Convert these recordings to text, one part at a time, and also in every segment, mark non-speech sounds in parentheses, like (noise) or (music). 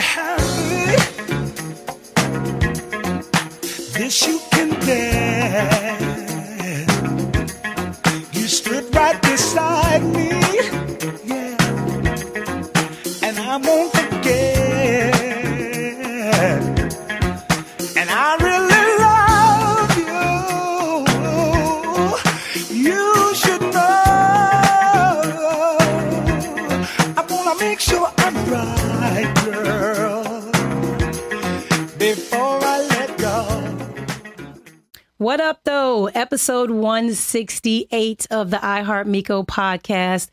happy. 168 of the I Heart Miko podcast.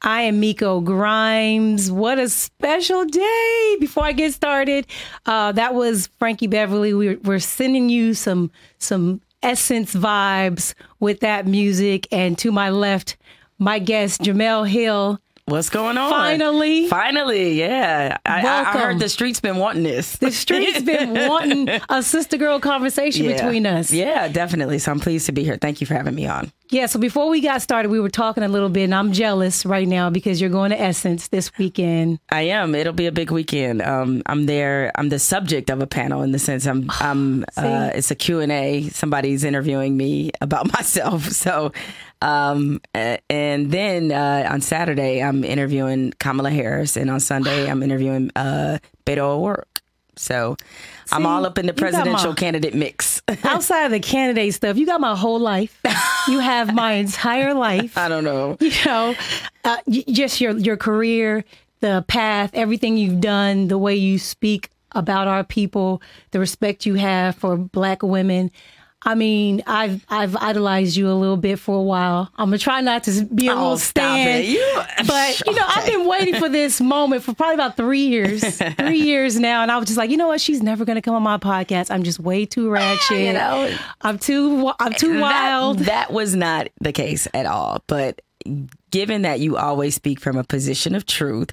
I am Miko Grimes. What a special day. Before I get started, uh, that was Frankie Beverly. We're, we're sending you some, some essence vibes with that music. And to my left, my guest, Jemele Hill. What's going on? Finally. Finally, yeah. I, I, I heard the streets been wanting this. The street's been (laughs) wanting a sister girl conversation Yeah. between us. Yeah, definitely. So I'm pleased to be here. Thank you for having me on. Yeah, so before we got started, we were talking a little bit, and I'm jealous right now because you're going to Essence this weekend. I am. It'll be a big weekend. Um, I'm there. I'm the subject of a panel in the sense I'm. I'm. (gasps) Uh, it's a Q and A. Somebody's interviewing me about (laughs) myself. So, um, and then uh, on Saturday I'm interviewing Kamala Harris, and on Sunday I'm interviewing uh, Beto O'Rourke. So, I'm all up in the got my- presidential candidate mix. (laughs) Outside of the candidate stuff, you got my whole life. You have my entire life. (laughs) I don't know. You know, uh, y- just your your career, the path, everything you've done, the way you speak about our people, the respect you have for Black women. I mean, I've I've idolized you a little bit for a while. I'm gonna try not to be a Oh, little stand. You- (laughs) but you know, I've been waiting for this moment for probably about three years, (laughs) three years now, and I was just like, you know what? She's never gonna come on my podcast. I'm just way too ah, ratchet. You know, I'm too I'm too that, wild. That was not the case at all. But given that you always speak from a position of truth,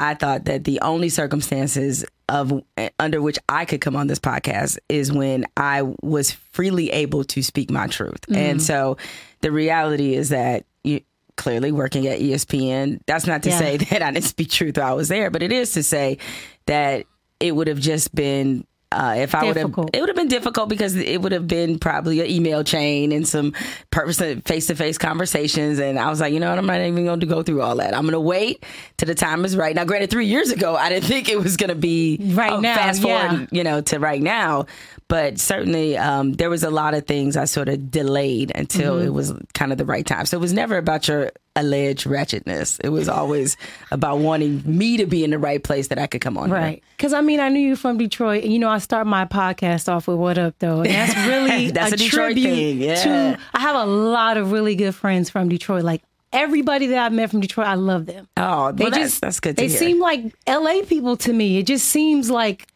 I thought that the only circumstances of under which I could come on this podcast is when I was freely able to speak my truth. Mm-hmm. And so the reality is that you clearly working at ESPN, that's not to Yeah. say (laughs) that I didn't speak truth while I was there, but it is to say that it would have just been uh, if I would have, it would have been difficult because it would have been probably an email chain and some person face to face conversations. And I was like, you know what, I'm not even going to go through all that. I'm going to wait till the time is right. Now, granted, three years ago, I didn't (laughs) think it was going to be Right oh, now, Fast yeah. forward, you know, to right now. But certainly, um, there was a lot of things I sort of delayed until Mm-hmm. it was kind of the right time. So it was never about your alleged wretchedness. It was always about wanting me to be in the right place that I could come on. Right. Because I mean, I knew you from Detroit. And, you know, I start my podcast off with What Up, though. And that's (laughs) really That's a, a Detroit tribute thing, yeah. to. I have a lot of really good friends from Detroit. Like everybody that I've met from Detroit, I love them. Oh, They well, just, that's good to They hear. seem like LA people to me. It just seems like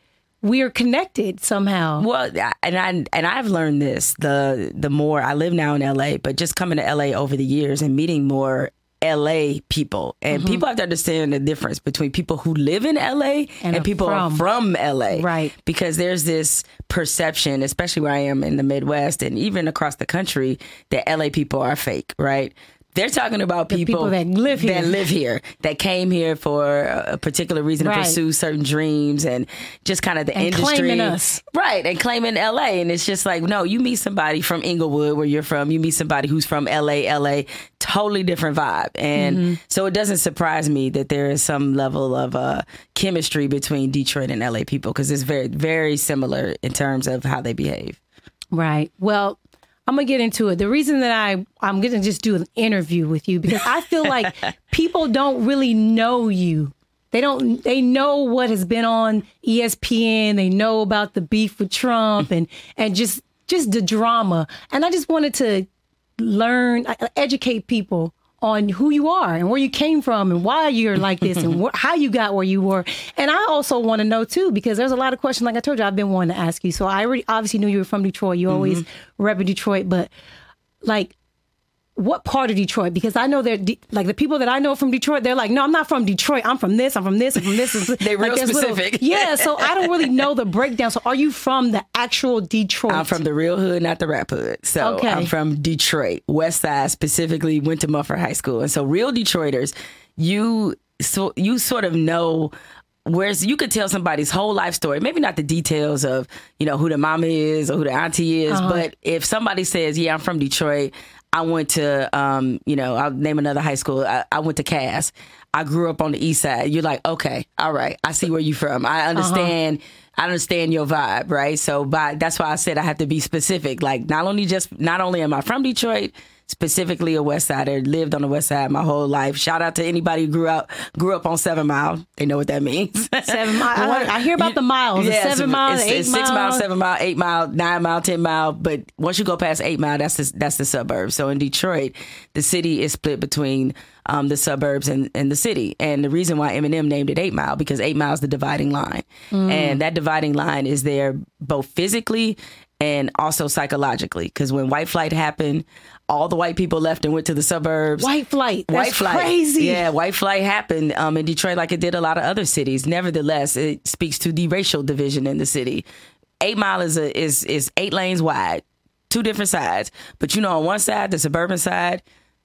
we're connected somehow. Well, and I and I've learned this the the more I live now in LA, but just coming to LA over the years and meeting more LA people, and Mm-hmm. people have to understand the difference between people who live in LA and, are people from. from LA, Right. Because there's this perception, especially where I am in the Midwest and even across the country, that LA people are fake, right? They're talking about people, people that live here. that live here, that came here for a particular reason Right. to pursue certain dreams and just kind of the industry. And industry. claiming us. Right, and claiming LA. And it's just like, no, you meet somebody from Inglewood, where you're from, you meet somebody who's from LA, LA, totally different vibe. And Mm-hmm. so it doesn't surprise me that there is some level of uh, chemistry between Detroit and LA people because it's very, very similar in terms of how they behave. Right. Well, I'm gonna get into it. The reason that I I'm gonna just do an interview with you because I feel like (laughs) people don't really know you. They don't. They know what has been on ESPN. They know about the beef with Trump and and just just the drama. And I just wanted to learn, educate people on who you are and where you came from and why you're like this and (laughs) wh- how you got where you were. And I also want to know too because there's a lot of questions. Like I told you, I've been wanting to ask you. So I already obviously knew you were from Detroit. You always mm-hmm. rep in Detroit, but like. What part of Detroit? Because I know they're de- like the people that I know from Detroit. They're like, no, I'm not from Detroit. I'm from this. I'm from this. I'm from this. They (laughs) Like, real there's little- specific. (laughs) yeah. So I don't really know the breakdown. So are you from the actual Detroit? I'm from the real hood, not the rap hood. So Okay. I'm from Detroit, West Side, specifically went to Mumford High School. And so real Detroiters, you so you sort of know Whereas you could tell somebody's whole life story, maybe not the details of, you know, who the mama is or who the auntie is, uh-huh. but if somebody says, Yeah, I'm from Detroit, I went to um, you know, I'll name another high school. I, I went to Cass. I grew up on the east side. You're like, okay, all right, I see where you from. I understand I understand your vibe, right? So by that's why I said I have to be specific. Like not only just not only am I from Detroit, specifically a West Sider, lived on the West Side my whole life. Shout out to anybody who grew up grew up on Seven Mile. They know what that means. Seven mile. (laughs) I, I hear about the miles. The Yeah, seven so miles, it's, eight it's six mile, seven mile, eight mile, nine mile, ten mile. But once you go past eight mile, that's the, that's the suburbs. So in Detroit, the city is split between um, the suburbs and, and the city. And the reason why Eminem named it eight mile because eight mile is the dividing line, Mm. and that dividing line is there both physically and also psychologically. Because when white flight happened, all the white people left and went to the suburbs. White flight. That's White flight. crazy. Yeah, white flight happened um, in Detroit like it did a lot of other cities. Nevertheless, it speaks to the racial division in the city. Eight Mile is a, is is eight lanes wide, two different sides. But you know, on one side, the suburban side,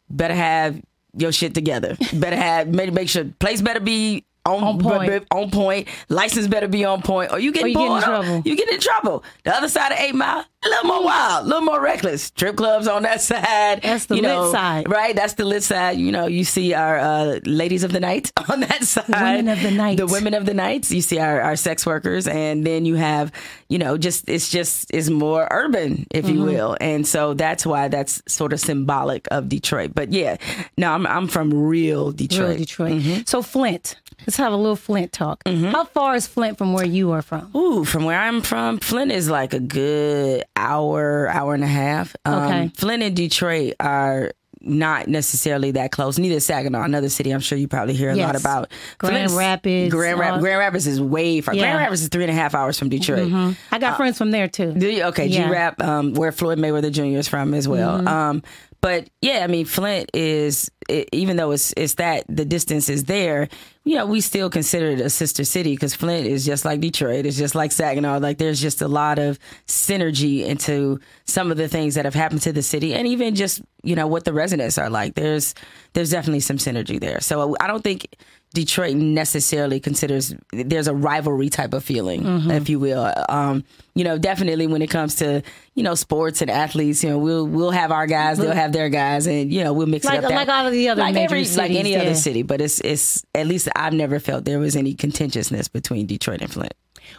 better have your shit together. better have make, make sure place better be on, On point. b- b- on point. License better be on point, or you get Or you get in trouble. You get in trouble. The other side of Eight Mile, a little more wild, a little more reckless. Strip clubs on that (laughs) side. That's the you lit know, side. right? That's the lit side. You know, you see our uh, ladies of the night (laughs) on that side. women of the night. The women of the nights. You see our, our sex workers, and then you have, you know, just it's just it's more urban, if you Mm-hmm. will, and so that's why that's sort of symbolic of Detroit. But yeah, no, I'm I'm from real Detroit. Real Detroit. Mm-hmm. So Flint. Let's have a little Flint talk. How far is Flint from where you are from? Ooh, from where I'm from, Flint is like a good hour, hour and a half. Um, Okay. Flint and Detroit are not necessarily that close. Neither Saginaw, another city I'm sure you probably hear a lot about. Grand Flint's- Rapids, Grand, Grand Rapids is way far. Yeah. Grand Rapids is three and a half hours from Detroit. I got friends from there too. Do you? Okay, Yeah. G Rap, um, where Floyd Mayweather Jr. is from as well. Mm-hmm. Um, but yeah, I mean, Flint is it, even though it's it's that the distance is there. Know, we still consider it a sister city because Flint is just like Detroit. It's just like Saginaw. Like there's just a lot of synergy into some of the things that have happened to the city, and even just you know what the residents are like. There's there's definitely some synergy there. So I don't think. Detroit necessarily considers there's a rivalry type of feeling, Mm-hmm. if you will. Um, you know, definitely when it comes to you know sports and athletes, you know, we'll we'll have our guys, they'll have their guys, and you know we'll mix Like- it up. that- like all of the other like major every, like any cities, other city. But it's it's at least I've never felt there was any contentiousness between Detroit and Flint.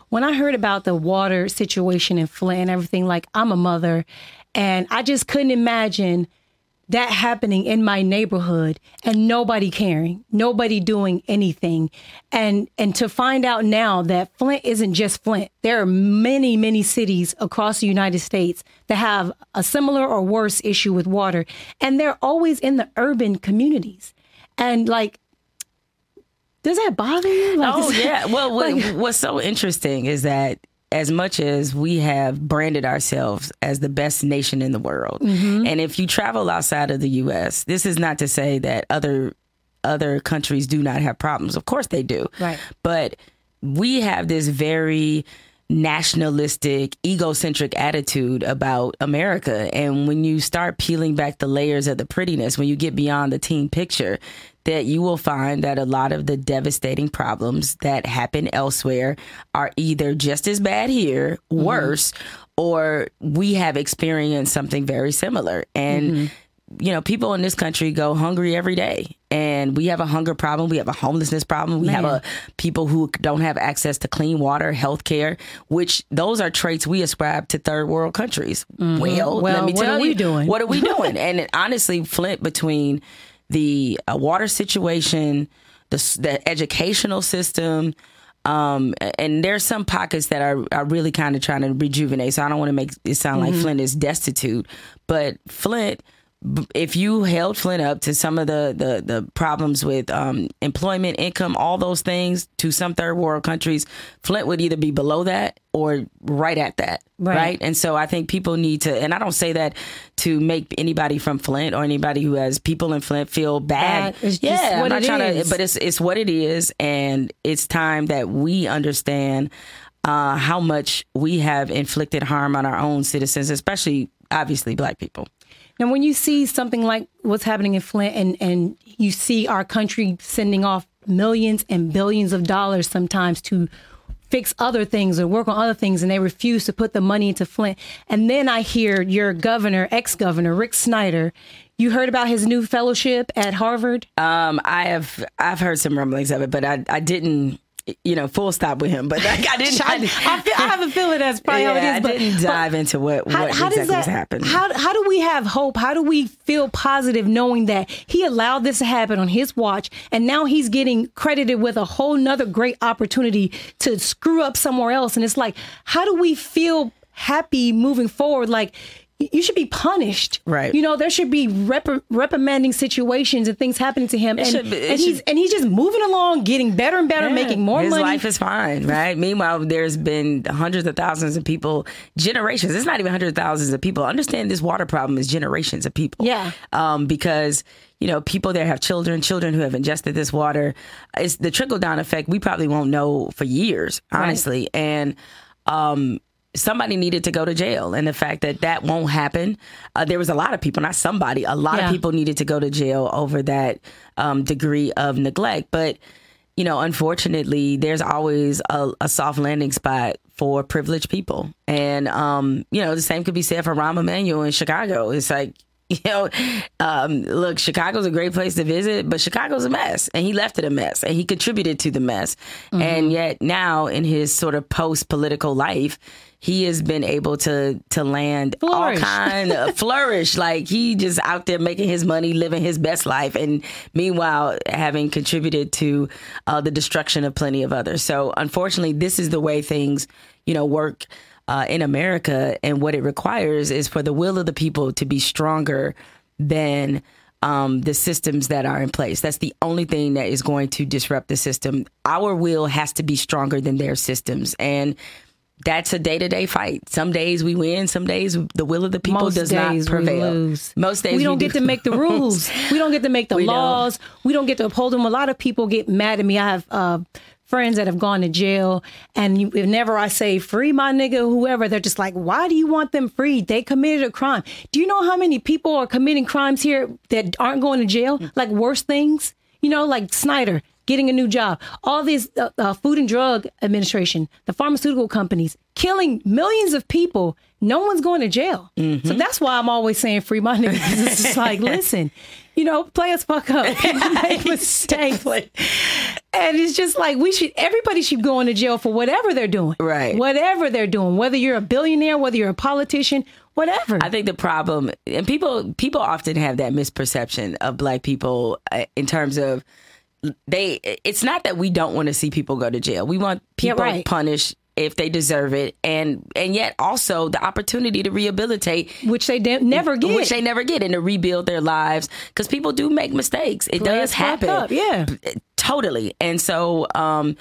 when I heard about the water situation in Flint and everything, like I'm a mother, and I just couldn't imagine that happening in my neighborhood and nobody caring, nobody doing anything. And and to find out now that Flint isn't just Flint. There are many, many cities across the United States that have a similar or worse issue with water. And they're always in the urban communities. And like does that bother you? Like, Oh yeah. Well, what, (laughs) like- what's so interesting is that as much as we have branded ourselves as the best nation in the world, Mm-hmm. and if you travel outside of the U.S., this is not to say that other other countries do not have problems. Of course they do. Right. But we have this very nationalistic, egocentric attitude about America. And when you start peeling back the layers of the prettiness, when you get beyond the team picture, that you will find that a lot of the devastating problems that happen elsewhere are either just as bad here, worse, or we have experienced something very similar. And you know, people in this country go hungry every day. And we have a hunger problem. We have a homelessness problem. We have a people who don't have access to clean water, health care, which those are traits we ascribe to third world countries. Well, let Mm-hmm. Well, me what tell are we doing? What are we (laughs) doing? and honestly, Flint between the uh, water situation, the, the educational system, um, and there's some pockets that are, are really kind of trying to rejuvenate. So I don't want to make it sound like Flint is destitute, but Flint, if you held Flint up to some of the the, the problems with um, employment, income, all those things to some third world countries, Flint would either be below that or right at that. Right. right? And so I think people need to, and I don't say that to make anybody from Flint or anybody who has people in Flint feel bad. Bad. It's just yeah, what I'm not it trying is. to, but it's it's what it is, and it's time that we understand uh, how much we have inflicted harm on our own citizens, especially obviously black people. Now, when you see something like what's happening in Flint and, and you see our country sending off millions and billions of dollars sometimes to fix other things or work on other things and they refuse to put the money into Flint. And then I hear your governor, ex-governor Rick Snyder, you heard about his new fellowship at Harvard? Um, I have I've heard some rumblings of it, but I I didn't you know full stop with him. But like, I didn't. (laughs) I, I, feel, I have a feeling that's probably yeah, how it is. I but, didn't dive into what what how, how exactly does that was happening. How how do we have hope? How do we feel positive knowing that he allowed this to happen on his watch, and now he's getting credited with a whole nother great opportunity to screw up somewhere else? And it's like, how do we feel happy moving forward? Like you should be punished. Right. You know, there should be rep- reprimanding situations and things happening to him. It and, be- and he's should- and he's just moving along, getting better and better, Yeah. making more His money. His life is fine, right? Meanwhile, there's been hundreds of thousands of people, generations. It's not even hundreds of thousands of people. Understand this water problem is generations of people. Yeah. Um, because you know people there have children, children who have ingested this water. It's the trickle down effect. We probably won't know for years, honestly. And um, somebody needed to go to jail, and the fact that that won't happen. Uh, there was a lot of people, not somebody. A lot Yeah. of people needed to go to jail over that um, degree of neglect, but you know, unfortunately, there's always a, a soft landing spot for privileged people. And, um, you know, the same could be said for Rahm Emanuel in Chicago. It's like, (laughs) you know, um, look, Chicago's a great place to visit, but Chicago's a mess. And he left it a mess and he contributed to the mess. And yet now in his sort of post political life, he has been able to to land Flourish. all kind of (laughs) flourish. Like he just out there making his money, living his best life, and meanwhile having contributed to uh, the destruction of plenty of others. So unfortunately, this is the way things you know work uh, in America, and what it requires is for the will of the people to be stronger than. Um, the systems that are in place. That's the only thing that is going to disrupt the system. Our will has to be stronger than their systems. And that's a day to day fight. Some days we win, some days the will of the people Most does days not prevail. We lose. Most days we don't do get to make the (laughs) rules. We don't get to make the We don't. laws. We don't get to uphold them. A lot of people get mad at me. I have uh, friends that have gone to jail, and you, whenever I say free my nigga, whoever, they're just like, "Why do you want them free? They committed a crime." Do you know how many people are committing crimes here that aren't going to jail? Like worse things. You know, like Snyder getting a new job. All these uh, uh, Food and Drug Administration, the pharmaceutical companies, killing millions of people. No one's going to jail. So that's why I'm always saying free my niggas. 'cause It's just (laughs) like, listen, you know, play us fuck up. (laughs) People make mistakes. And it's just like we should everybody should go into jail for whatever they're doing. Right. Whatever they're doing. Whether you're a billionaire, whether you're a politician, whatever. I think the problem, and people people often have that misperception of black people uh, in terms of they. It's not that we don't want to see people go to jail. We want Yeah, people right. punished if they deserve it, and and yet also the opportunity to rehabilitate which they de- never get. which they never get and to rebuild their lives because people do make mistakes it does happen up, yeah. totally and so um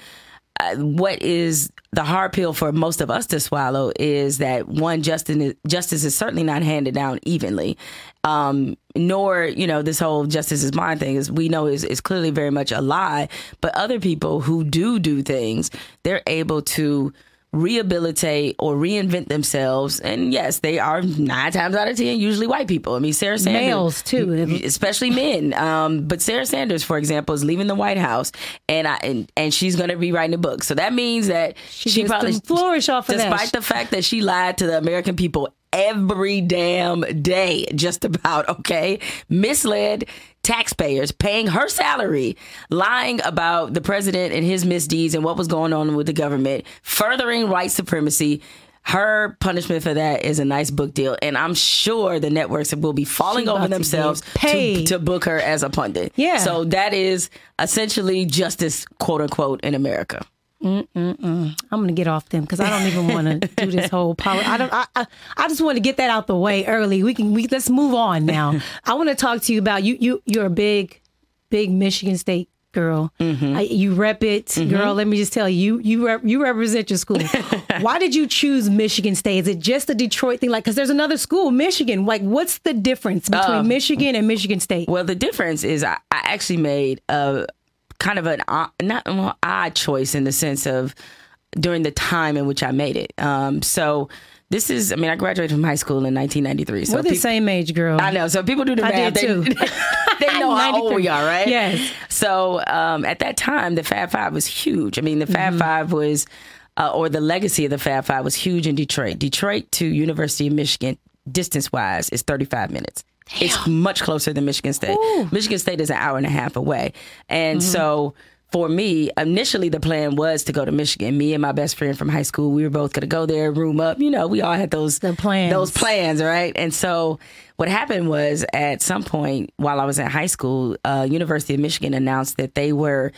what is the hard pill for most of us to swallow is that one justice justice is certainly not handed down evenly. Um nor you know this whole justice is mine thing is we know is, is clearly very much a lie but other people who do do things they're able to rehabilitate or reinvent themselves and yes they are nine times out of ten usually white people i mean sarah sanders Males, too. especially men. Um, but Sarah Sanders, for example, is leaving the White House, and I and, and she's going to be writing a book. So that means that she, gets probably to flourish off of that. despite the fact that she lied to the American people every damn day, just about okay, misled taxpayers, paying her salary, lying about the president and his misdeeds and what was going on with the government, furthering white supremacy. Her punishment for that is a nice book deal, and I'm sure the networks will be falling over themselves to, to book her as a pundit. Yeah. So that is essentially justice, quote unquote, in America. I'm gonna get off them because I don't even want to do this whole poli- I don't. I, I, I just want to get that out the way early. We can. We let's move on now. (laughs) I want to talk to you about you. You you're a big, big Michigan State girl. Mm-hmm. I, you rep it, mm-hmm. girl. Let me just tell you, you you, rep, you represent your school. (laughs) Why did you choose Michigan State? Is it just a Detroit thing? Like, because there's another school, Michigan. Like, what's the difference between um, Michigan and Michigan State? Well, the difference is I, I actually made a kind of an odd- not odd choice in the sense of during the time in which I made it. Um, so this is, I mean, I graduated from high school in 1993. So We're the same age, girl. I know. So people do the I math. did too. They, (laughs) they know how old we are, right? Yes. So um, at that time, the Fab Five was huge. I mean, the Fab Mm-hmm. Five was, uh, or the legacy of the Fab Five was huge in Detroit. Detroit to University of Michigan, distance wise, is 35 minutes. It's much closer than Michigan State. Michigan State is an hour and a half away. And Mm-hmm. so for me, initially the plan was to go to Michigan. Me and my best friend from high school, we were both going to go there, room up. You know, we all had those The plans. Those plans, right? And so what happened was at some point while I was in high school, uh, University of Michigan announced that they were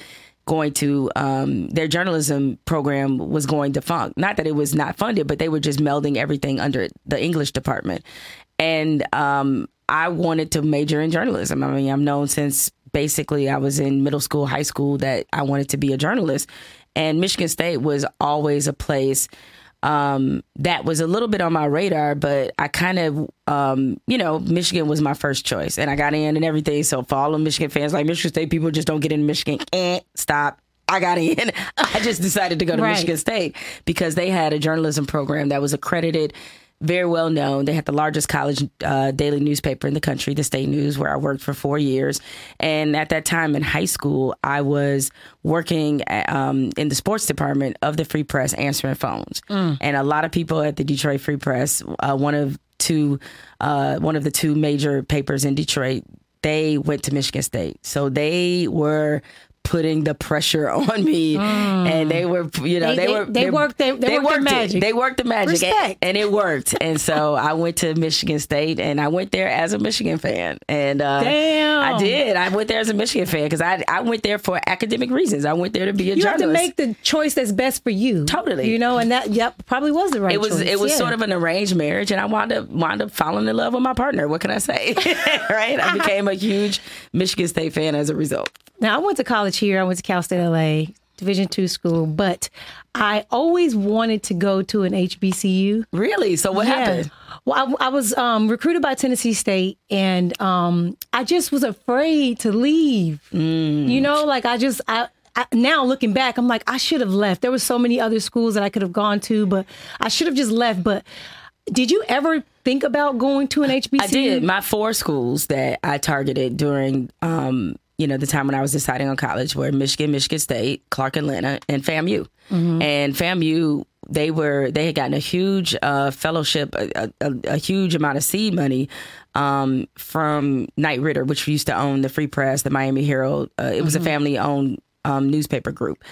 going to um, their journalism program was going defunct. Not that it was not funded, but they were just melding everything under the English department. And um, I wanted to major in journalism. I mean, I'm known since basically I was in middle school, high school that I wanted to be a journalist. And Michigan State was always a place um, that was a little bit on my radar, but I kind of, um, you know, Michigan was my first choice, and I got in and everything. So for all the Michigan fans, like Michigan State people just don't get in Michigan. Eh, stop. I got in. (laughs) I just decided to go to Right. Michigan State because they had a journalism program that was accredited, very well known. They had the largest college uh, daily newspaper in the country, the State News, where I worked for four years. And at that time in high school, I was working at, um, in the sports department of the Free Press, answering phones. And a lot of people at the Detroit Free Press, uh, one of two, uh, one of the two major papers in Detroit, they went to Michigan State. So they were putting the pressure (laughs) on me and they were you know They- they, they- were they worked their- they worked their it. magic. they worked the magic and, and it worked and so i went to michigan state and i went there as a michigan fan and uh Damn. i did i went there as a michigan fan because I, I went there for academic reasons i went there to be a you have journalist to make the choice that's best for you. Totally. You know, and that yep probably was the right it was choice. it was Yeah. sort of an arranged marriage, and I wound up wound up falling in love with my partner. What can I say? (laughs) right? I (laughs) became a huge Michigan State fan as a result. Now I went to college here. I went to Cal State LA, Division two school, but I always wanted to go to an HBCU. Really? So what Yeah. happened? Well, I, I was um, recruited by Tennessee State, and um, I just was afraid to leave. Mm. You know, like I just I. I, now looking back, I'm like I should have left. There were so many other schools that I could have gone to, but I should have just left. But did you ever think about going to an HBCU? I did. My four schools that I targeted during, um, you know, the time when I was deciding on college were Michigan, Michigan State, Clark Atlanta, and FAMU. And FAMU, they were they had gotten a huge uh, fellowship, a, a, a huge amount of seed money um, from Knight Ridder, which used to own the Free Press, the Miami Herald. Uh, it was a family owned um, newspaper group.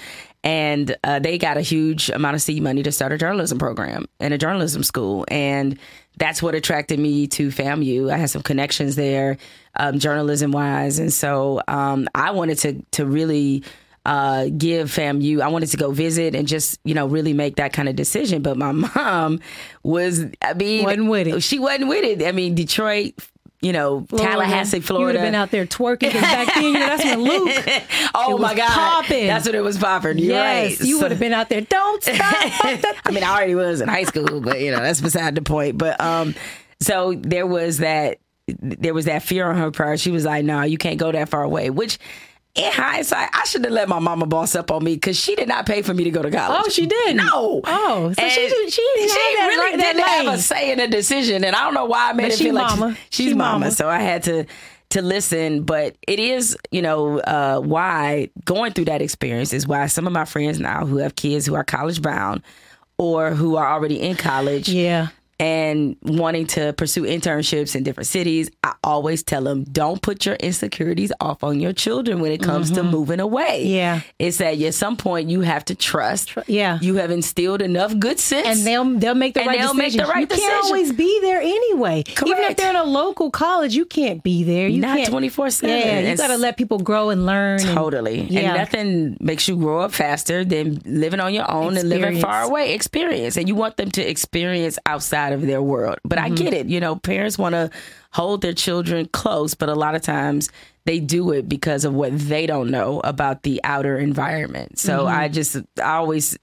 And uh, they got a huge amount of seed money to start a journalism program and a journalism school. And that's what attracted me to FAMU. I had some connections there, um, journalism wise. And so um, I wanted to, to really uh, give FAMU, I wanted to go visit and just, you know, really make that kind of decision. But my (laughs) mom was, I mean, Wasn't with it. She wasn't with it. I mean, Detroit, you know, Tallahassee, Florida. You Florida. would have been out there twerking back then. You know, that's when Luke. (laughs) Oh my God. popping. That's what it was popping. You're yes, right. you So- would have been out there. Don't stop. (laughs) I mean, I already was in high school, but you know, that's beside the point. But um, so there was that there was that fear on her part. She was like, "No, you can't go that far away." Which, in hindsight, I should have let my mama boss up on me because she did not pay for me to go to college. Oh, she didn't? No. Oh, so she And she didn't that really didn't have a say in the decision, and I don't know why I made But it she feel like mama. she's She mama. mama. So I had to to listen, but it is, you know, uh, why going through that experience is why some of my friends now who have kids who are college bound or who are already in college Yeah. And wanting to pursue internships in different cities, I always tell them don't put your insecurities off on your children when it comes to moving away. Mm-hmm. Yeah. It's that at some point you have to trust. yeah. You have instilled enough good sense. and they'll they'll make the And right they'll make decision. the right you can't always be there anyway. Even if they're in a local college, you can't be there. You Not can't 24/7. Yeah, you And got to let people grow and learn. and- Totally. Yeah. And nothing makes you grow up faster than living on your own and living Experience. far away. Experience. And you want them to experience outside of their world. But Mm-hmm. I get it. You know, parents want to hold their children close, but a lot of times they do it because of what they don't know about the outer environment. So Mm-hmm. I just, I always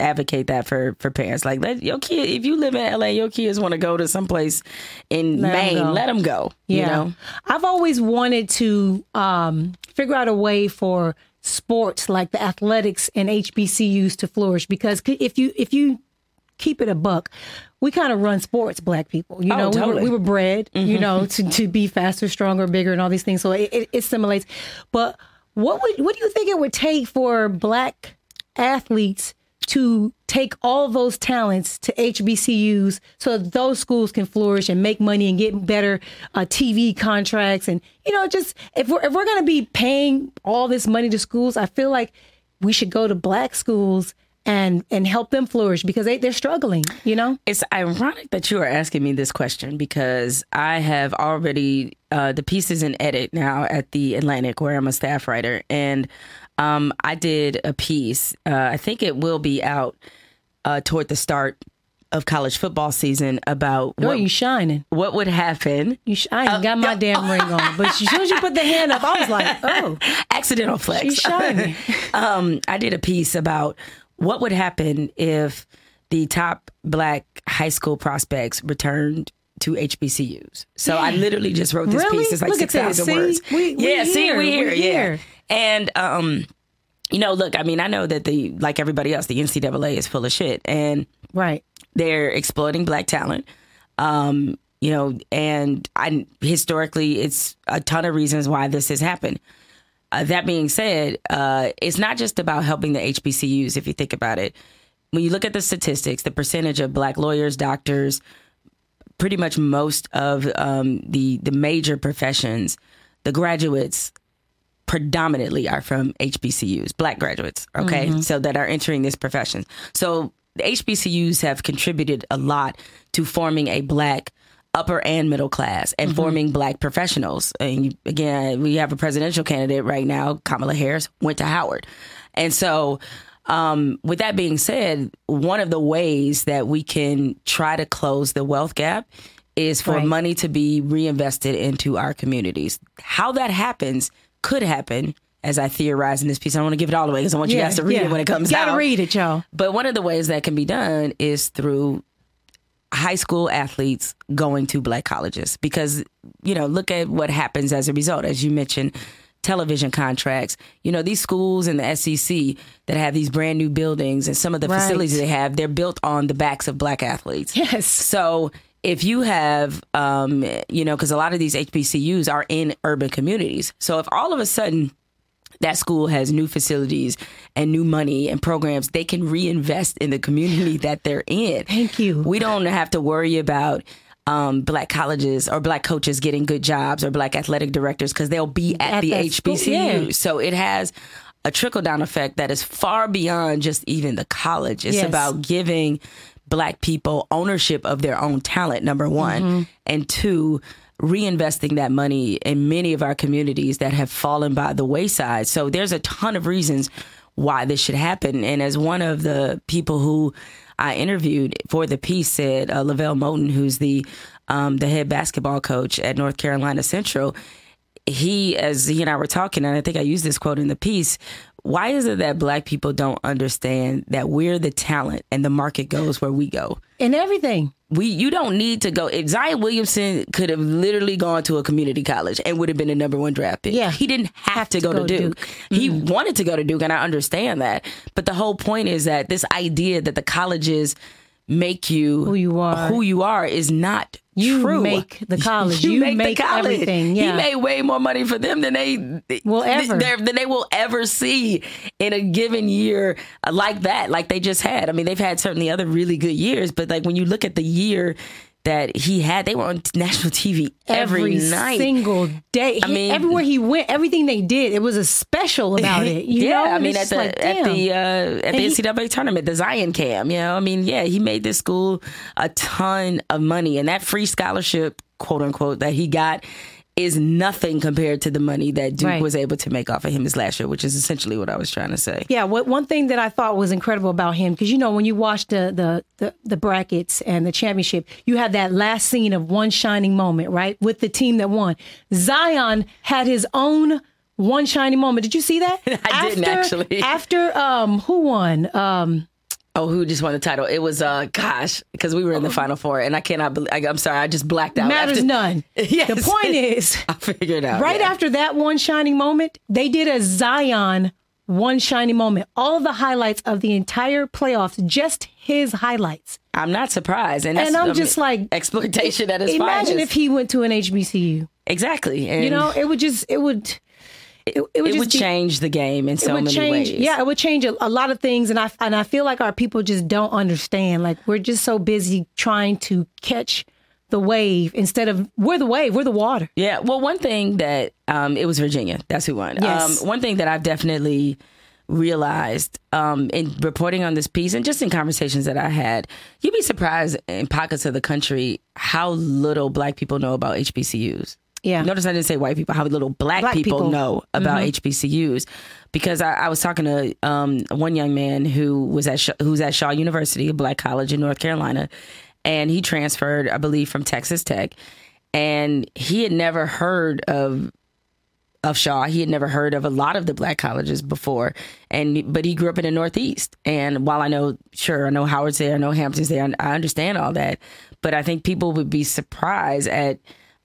advocate that for, for parents. Like, let your kid, if you live in LA, your kids want to go to someplace in Let Maine, let them go. Yeah. You know? I've always wanted to um, figure out a way for sports like the athletics and HBCUs to flourish because if you if you keep it a buck. We kind of run sports, black people. You Oh, know, we, were, we were bred, you know, to, to be faster, stronger, bigger, and all these things. So it, it, it simulates. But what would what do you think it would take for black athletes to take all those talents to HBCUs so that those schools can flourish and make money and get better uh, TV contracts and you know just if we're if we're going to be paying all this money to schools, I feel like we should go to black schools and and help them flourish because they they're struggling, you know? It's ironic that you are asking me this question because I have already uh, the piece is in edit now at the Atlantic where I'm a staff writer, and um, I did a piece. Uh, I think it will be out uh, toward the start of college football season about Oh, what, you shining. what would happen. You sh- I ain't got my damn (laughs) ring on, but as soon as you put the hand up, I was like, oh, (laughs) Accidental flex. she's shining. (laughs) um, I did a piece about what would happen if the top black high school prospects returned to HBCUs. So I literally just wrote this Really? piece. It's like Look six thousand words. We- we yeah, see, here. we here, We yeah. here. And um, you know, look, I mean, I know that the like everybody else, the NCAA is full of shit, and right. they're exploiting black talent. Um, you know, and I historically, it's a ton of reasons why this has happened. Uh, that being said, uh, it's not just about helping the HBCUs. If you think about it, when you look at the statistics, the percentage of black lawyers, doctors, pretty much most of um, the the major professions, the graduates predominantly are from HBCUs, black graduates, okay? So that are entering this profession. So the HBCUs have contributed a lot to forming a black upper and middle class and forming black professionals. And you- again, we have a presidential candidate right now, Kamala Harris, went to Howard. And so um, with that being said, one of the ways that we can try to close the wealth gap is for Right. money to be reinvested into our communities. How that happens could happen, as I theorize in this piece. I don't want to give it all away because I want you guys to read it when it comes you gotta out. read it, y'all. But one of the ways that can be done is through high school athletes going to black colleges because you know look at what happens as a result as you mentioned television contracts you know these schools in the SEC that have these brand new buildings and some of the Right. facilities they have they're built on the backs of black athletes Yes. so if you have, um, you know, because a lot of these HBCUs are in urban communities. So if all of a sudden that school has new facilities and new money and programs, they can reinvest in the community that they're in. Thank you. We don't have to worry about um, black colleges or black coaches getting good jobs or black athletic directors because they'll be at, At the school, HBCU. yeah. So it has a trickle down effect that is far beyond just even the college. It's Yes. about giving black people ownership of their own talent, number one, Mm-hmm. and two, reinvesting that money in many of our communities that have fallen by the wayside. So there's a ton of reasons why this should happen. And as one of the people who I interviewed for the piece said, uh, LeVelle Moton, who's the um, the head basketball coach at North Carolina Central, he, as he and I were talking, and I think I used this quote in the piece. Why is it that black people don't understand that we're the talent and the market goes where we go? And everything. We you don't need to go. If Zion Williamson could have literally gone to a community college and would have been a number one draft pick. Yeah. he didn't have, to, go, to Duke. He mm-hmm. wanted to go to Duke, and I understand that. But the whole point is that this idea that the colleges make you Who you are. who you are is not You true. make the (laughs) college. You make everything. Yeah. he made way more money for them than they Will ever. than they will ever see in a given year uh, like that, like they just had. I mean, they've had certainly other really good years, but like when you look at the year that he had, they were on (laughs) national TV every, night. single day. I He- mean- everywhere he went, everything they did, it was a special (laughs) about it. You yeah, know? I mean at the like, at the uh, at the he- NCAA tournament, the Zion Cam. You know, I mean, yeah, he made this school a ton of money, and that free scholarship, quote unquote, that he got is nothing compared to the money that Duke Right. was able to make off of him this last year, which is essentially what I was trying to say. Yeah, what one thing that I thought was incredible about him, because you know when you watch the, the the the brackets and the championship, you have that last scene of one shining moment, right, with the team that won. Zion had his own one shining moment. Did you see that? (laughs) I didn't, actually. After um, who won? Um, Oh, who just won the title? It was uh, gosh, because we were in the final four, and I cannot believe. I, I'm sorry, I just blacked out. matters after- none. (laughs) Yes. The point is, (laughs) I figured out right yeah. after that one shining moment, they did a Zion one shining moment. All the highlights of the entire playoffs, just his highlights. I'm not surprised, and, that's, And I'm I mean, just like, exploitation at its Imagine finest. if he went to an HBCU. exactly, and You know, it would just it would it, it would it would be, change the game in so many change ways. yeah it would change a, a lot of things and i and i feel like our people just don't understand like we're just so busy trying to catch the wave instead of we're the wave we're the water Yeah. Well, one thing that um, it was Virginia. That's who won. Yes. Um, one thing that I've definitely realized um, in reporting on this piece and just in conversations that I had, you'd be surprised in pockets of the country how little Black people know about HBCUs. Yeah. Notice I didn't say white people. How little Black, Black people, people. know about Mm-hmm. HBCUs. Because I, I was talking to um, one young man who was at Shaw, who's at Shaw University, a black college in North Carolina, and he transferred, I believe, from Texas Tech, and he had never heard of of Shaw. He had never heard of a lot of the black colleges before, and but he grew up in the Northeast. And while I know, sure, I know Howard's there, I know Hampton's there, I understand all that, but I think people would be surprised at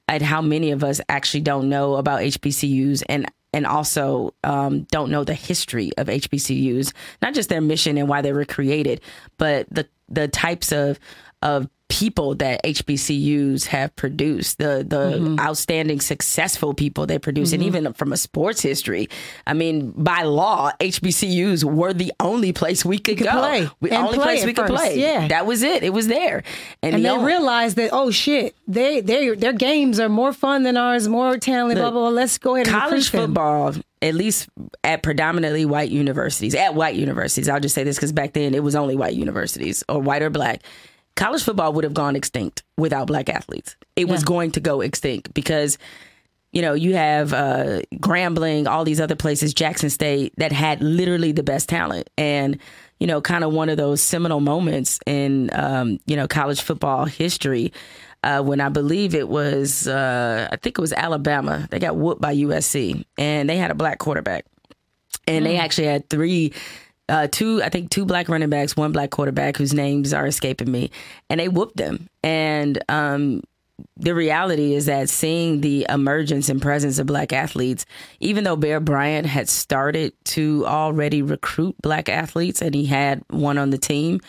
at how many of us actually don't know about HBCUs and and also um, don't know the history of HBCUs, not just their mission and why they were created, but the the types of of people that HBCUs have produced, the the mm-hmm. outstanding successful people they produce, and mm-hmm. even from a sports history. I mean, by law, HBCUs were the only place we could, could go. play We, and only play place we could first, play. yeah. that was it. It was there, and, and the they only- realize that oh shit they they their games are more fun than ours more talented blah blah blah let's go ahead and college football, at least at predominantly white universities, at white universities, I'll just say this because back then it was only white universities or white or black. College football would have gone extinct without black athletes. It was Yeah. going to go extinct because, you know, you have uh, Grambling, all these other places, Jackson State, that had literally the best talent. And, you know, kind of one of those seminal moments in, um, you know, college football history uh, when I believe it was, uh, I think it was Alabama. They got whooped by USC, and they had a black quarterback, and they actually had three. Uh, two, I think two black running backs, one black quarterback whose names are escaping me, and they whooped them. And um, the reality is that seeing the emergence and presence of black athletes, even though Bear Bryant had started to already recruit black athletes and he had one on the team,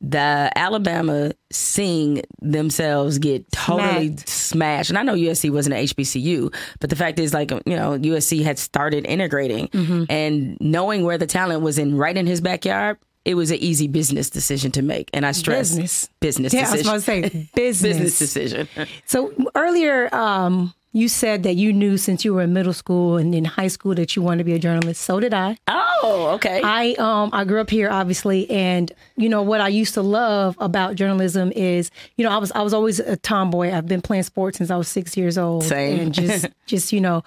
the Alabama seeing themselves get totally Smacked. smashed. And I know USC wasn't an HBCU, but the fact is, like, you know, USC had started integrating Mm-hmm. and knowing where the talent was in right in his backyard. It was an easy business decision to make, and I stress Business. business yeah i was about to say (laughs) business business decision. So earlier, um, you said that you knew since you were in middle school and in high school that you wanted to be a journalist. So did I. Oh, okay. I um I grew up here obviously and you know what I used to love about journalism is you know I was I was always a tomboy. I've been playing sports since I was 6 years old Same. and just (laughs) just you know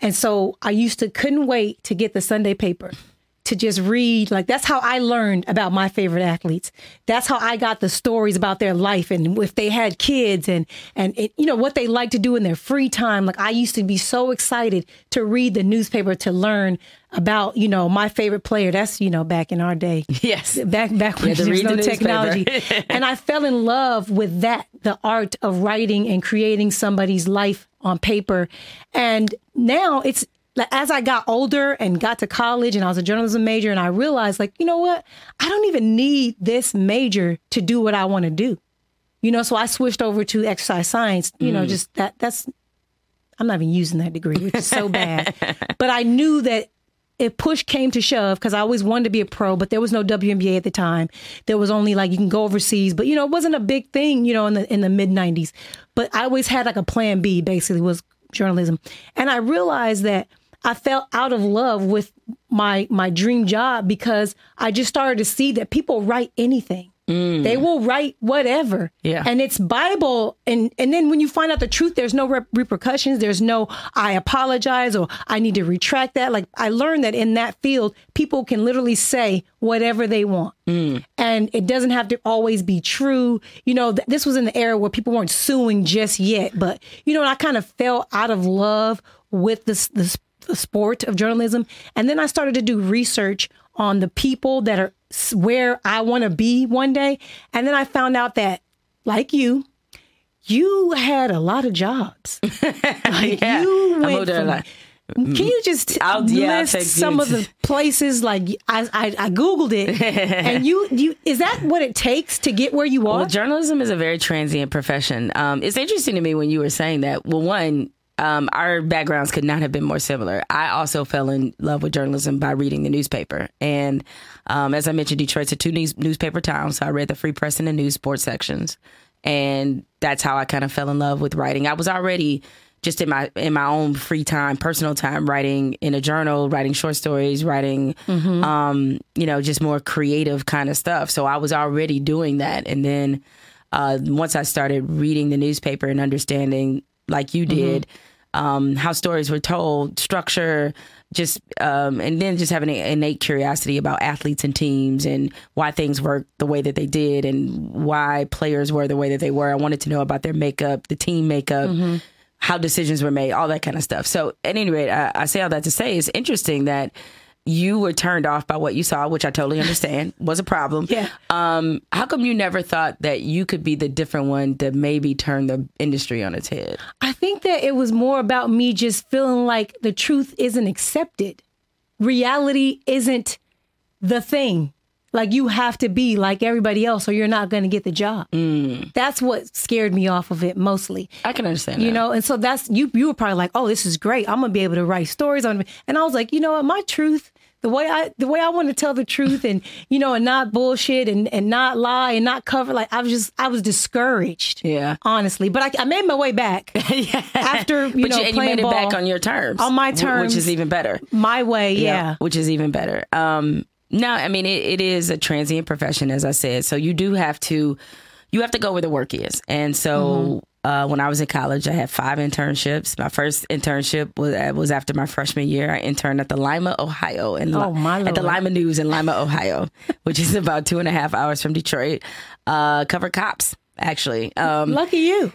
and so I used to couldn't wait to get the Sunday paper to just read like that's how I learned about my favorite athletes. That's how I got the stories about their life and if they had kids and and it, you know what they like to do in their free time. Like I used to be so excited to read the newspaper to learn about you know my favorite player. That's you know back in our day. (laughs) yes. Back back when to there was read the no technology, (laughs) and I fell in love with that, the art of writing and creating somebody's life on paper. And now it's as I got older and got to college and I was a journalism major and I realized like, you know what? I don't even need this major to do what I want to do. You know, so I switched over to exercise science, you know, mm. just that that's I'm not even using that degree, which is so (laughs) bad. But I knew that if push came to shove, because I always wanted to be a pro, but there was no WNBA at the time. There was only like you can go overseas, but you know, it wasn't a big thing, you know, in the in the mid nineties. But I always had like a plan B, basically, was journalism. And I realized that I fell out of love with my my dream job because I just started to see that people write anything. Mm. They will write whatever. Yeah. And it's Bible. And, and then when you find out the truth, there's no rep- repercussions. There's no, I apologize or I need to retract that. Like I learned that in that field, people can literally say whatever they want. Mm. And it doesn't have to always be true. You know, th- this was in the era where people weren't suing just yet. But, you know, I kind of fell out of love with this, this sport of journalism. And then I started to do research on the people that are where I want to be one day. And then I found out that, like you, you had a lot of jobs. (laughs) Like (laughs) Yeah. you went moved there a from. Can you just I'll- list some of the places? Like I, I, I googled it, (laughs) and you, you is that what it takes to get where you are? Well, journalism is a very transient profession. Um, it's interesting to me when you were saying that. Well, one, um, our backgrounds could not have been more similar. I also fell in love with journalism by reading the newspaper. And um, as I mentioned, Detroit's a two news- newspaper town. So I read the Free Press and the news sports sections. And that's how I kind of fell in love with writing. I was already just in my in my own free time, personal time, writing in a journal, writing short stories, writing, um, you know, just more creative kind of stuff. So I was already doing that, and then uh, once I started reading the newspaper and understanding, like you did, um, how stories were told, structure, just um, and then just having an innate curiosity about athletes and teams and why things worked the way that they did and why players were the way that they were. I wanted to know about their makeup, the team makeup. How decisions were made, all that kind of stuff. So, at any rate, I, I say all that to say it's interesting that you were turned off by what you saw, which I totally understand (laughs) was a problem. Yeah. Um, how come you never thought that you could be the different one to maybe turn the industry on its head? I think that it was more about me just feeling like the truth isn't accepted. Reality isn't the thing. Like you have to be like everybody else or you're not going to get the job. That's what scared me off of it mostly. I can understand. You that. know, and so that's you you were probably like, "Oh, this is great. I'm going to be able to write stories on it." And I was like, "You know what? My truth the way I the way I want to tell the truth and (laughs) you know and not bullshit and and not lie and not cover like I was just I was discouraged. Yeah. Honestly, but I, I made my way back (laughs) after you but know you, you playing made ball it back on your terms, On my terms, which is even better. my way. Yeah. which is even better. Um, no, I mean it, it is a transient profession, as I said. So you do have to, you have to go where the work is. And so Mm-hmm. uh, when I was in college, I had five internships. My first internship was uh, was after my freshman year. I interned at the Lima, Ohio, and Oh, my at the Lima News in Lima, Ohio, (laughs) which is about two and a half hours from Detroit. Uh, covered cops. Actually, um, Lucky you.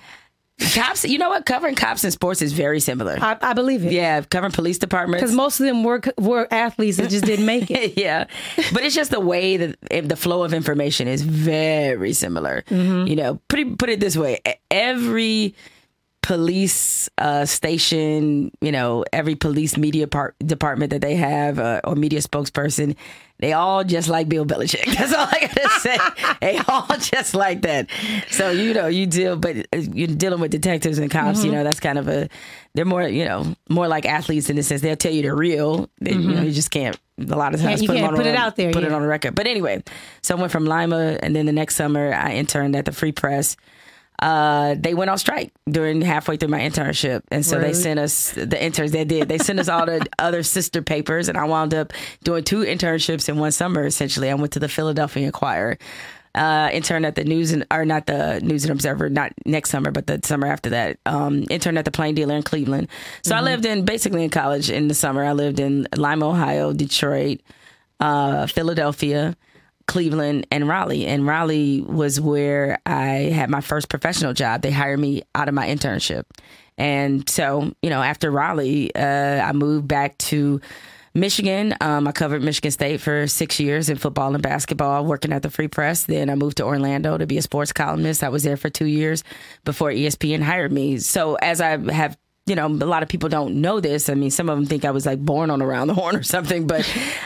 Cops. You know what? Covering cops in sports is very similar. I, I believe it. yeah, covering police departments. Because most of them were were athletes that just didn't make it. (laughs) yeah, but it's just the way that if the flow of information is very similar. Mm-hmm. You know, put it, put it this way: every police uh, station, you know, every police media part, department that they have uh, or media spokesperson, they all just like Bill Belichick. (laughs) That's all I gotta (laughs) say. they all just like that. So you know, you deal, but uh, you're dealing with detectives and cops. Mm-hmm. You know, that's kind of a. They're more, you know, more like athletes in the sense they'll tell you the real. They, You know, you just can't. A lot of times, Mm-hmm. you put, can't put it out there, Put it on the record. But anyway, so I went from Lima, and then the next summer I interned at the Free Press. Uh, they went on strike during halfway through my internship, and so they sent us the interns. They did. They sent us all the (laughs) other sister papers, and I wound up doing two internships in one summer. Essentially, I went to the Philadelphia Inquirer. Uh, interned at the news and or not the news and observer not next summer but the summer after that um interned at the plain dealer in cleveland so i lived in basically in college in the summer i lived in lima ohio detroit uh, Philadelphia, Cleveland, and Raleigh. And Raleigh was where I had my first professional job. They hired me out of my internship. And so, you know, after Raleigh, uh, I moved back to Michigan. Um, I covered Michigan State for six years in football and basketball, working at the Free Press. Then I moved to Orlando to be a sports columnist. I was there for two years before ESPN hired me. So as I have you know, a lot of people don't know this. I mean, some of them think I was like born on around the horn or something, but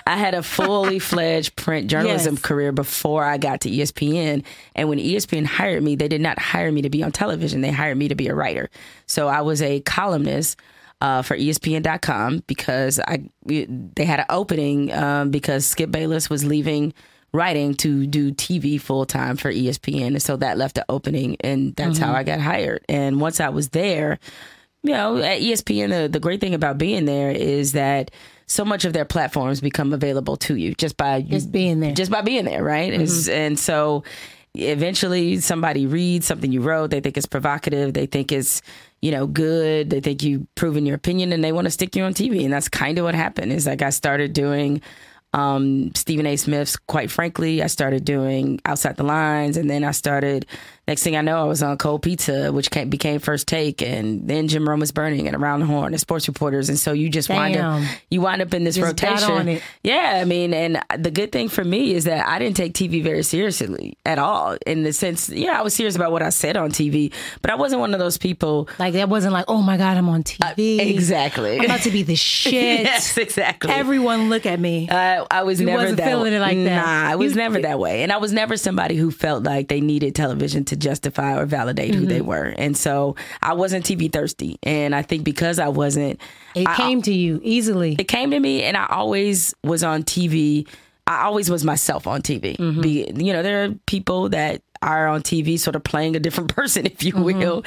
I had a fully (laughs) fledged print journalism Yes. career before I got to ESPN. And when ESPN hired me, they did not hire me to be on television. They hired me to be a writer. So I was a columnist uh, for ESPN.com because I they had an opening um, because Skip Bayless was leaving writing to do TV full time for ESPN, and so that left an opening, and that's how I got hired. And once I was there, you know, at ESPN, the, the great thing about being there is that so much of their platforms become available to you just by Just being there. just by being there, right? It's- and so eventually somebody reads something you wrote, they think it's provocative, they think it's, you know, good, they think you've proven your opinion and they want to stick you on TV. And that's kind of what happened is like I started doing um, Stephen A. Smith's, quite frankly, I started doing Outside the Lines and then I started next thing I know, I was on Cold Pizza, which came, became First Take, and then Jim Rome was burning, and Around the Horn, and Sports Reporters, and so you just wind up you wind up in this Just rotation. Yeah, I mean, and the good thing for me is that I didn't take TV very seriously at all. In the sense, yeah, I was serious about what I said on TV, but I wasn't one of those people. Like that wasn't like, oh my God, I'm on TV. Uh, exactly. I'm about to be the (laughs) shit. yes, exactly. Everyone look at me. Uh, I was never wasn't that feeling it like that. Nah, I was You- never that way, and I was never somebody who felt like they needed television to justify or validate who Mm-hmm. they were. And so I wasn't TV thirsty, and I think because I wasn't, it I- came to you easily. it came to me, and I always was on TV. I always was myself on TV. Mm-hmm. Be, you know, there are people that are on TV, sort of playing a different (laughs) person, if you Mm-hmm. will,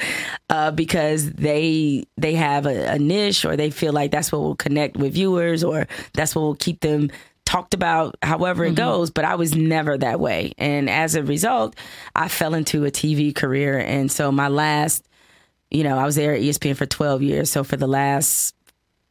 uh, because they they have a, a niche or they feel like that's what will connect with viewers or that's what will keep them talked about. However Mm-hmm. it goes, but I was never that way, and as a result, I fell into a TV career, and so my last. You know, I was there at ESPN for 12 years. So for the last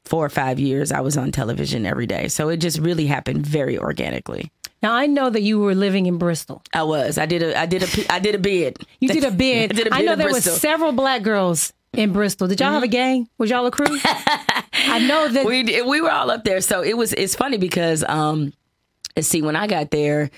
four or five years, I was on television every day. So it just really happened very organically. Now I know that you were living in Bristol. I was. I did a. I did a. I did a bid. You did a bid. (laughs) I did a I bid know in there was several black girls in Bristol. Did y'all have a gang? Was y'all a crew? (laughs) I know that. we we were all up there. So it was. It's funny because um, see. When I got there,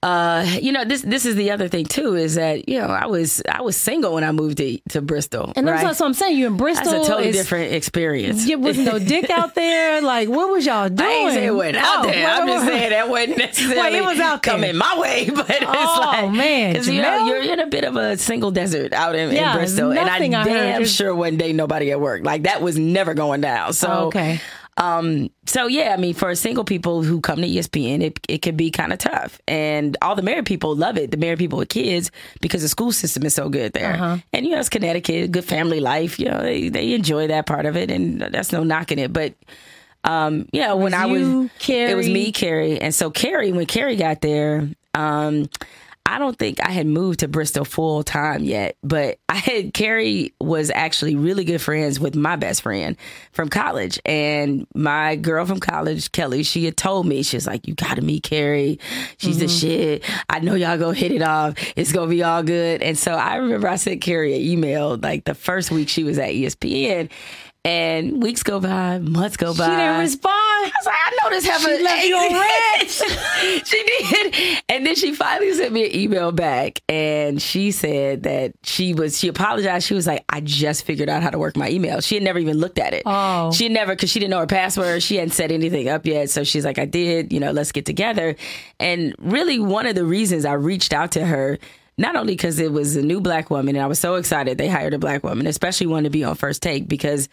uh, you know this this is the other thing too is that you know I was I was single when I moved to to Bristol. and right? that's what I'm saying. You in Bristol. That's a totally different experience. There was no dick (laughs) out there. Like, what was y'all doing? I ain't saying it wasn't out Oh, there. I'm just saying that wasn't necessarily was out there. coming my way, (laughs) but it's Oh, like man, because you know, you're in a bit of a single desert out in, Yeah, in Bristol, and I I damn is- sure one day nobody at work like that was never going down. So Oh, okay. Um, so yeah, I mean, for single people who come to ESPN, it it can be kind of tough, and all the married people love it. The married people with kids because the school system is so good there, Uh-huh. and you know it's Connecticut, good family life. You know they they enjoy that part of it, and that's no knocking it. But um, yeah, when I was you, it was me, Cari, and so Cari, when Cari got there, um, I don't think I had moved to Bristol full time yet, but I had Cari was actually really good friends with my best friend from college, and my girl from college, Kelly, she had told me she was like, "You got to meet Cari. She's the mm-hmm. shit. I know y'all gonna hit it off. It's gonna be all good." And so I remember I sent Cari an email like the first week she was at ESPN. And weeks go by, months go by. She didn't respond. I was like, I know this heifer. She left you on red. (laughs) she did. And then she finally sent me an email back and she said that she was, she apologized. She was like, I just figured out how to work my email. She had never even looked at it. Oh. She had never, because she didn't know her password. She hadn't set anything up yet. So she's like, I did, you know, let's get together. And really, one of the reasons I reached out to her not only because it was a new black woman and I was so excited they hired a black woman, especially one to be on first take because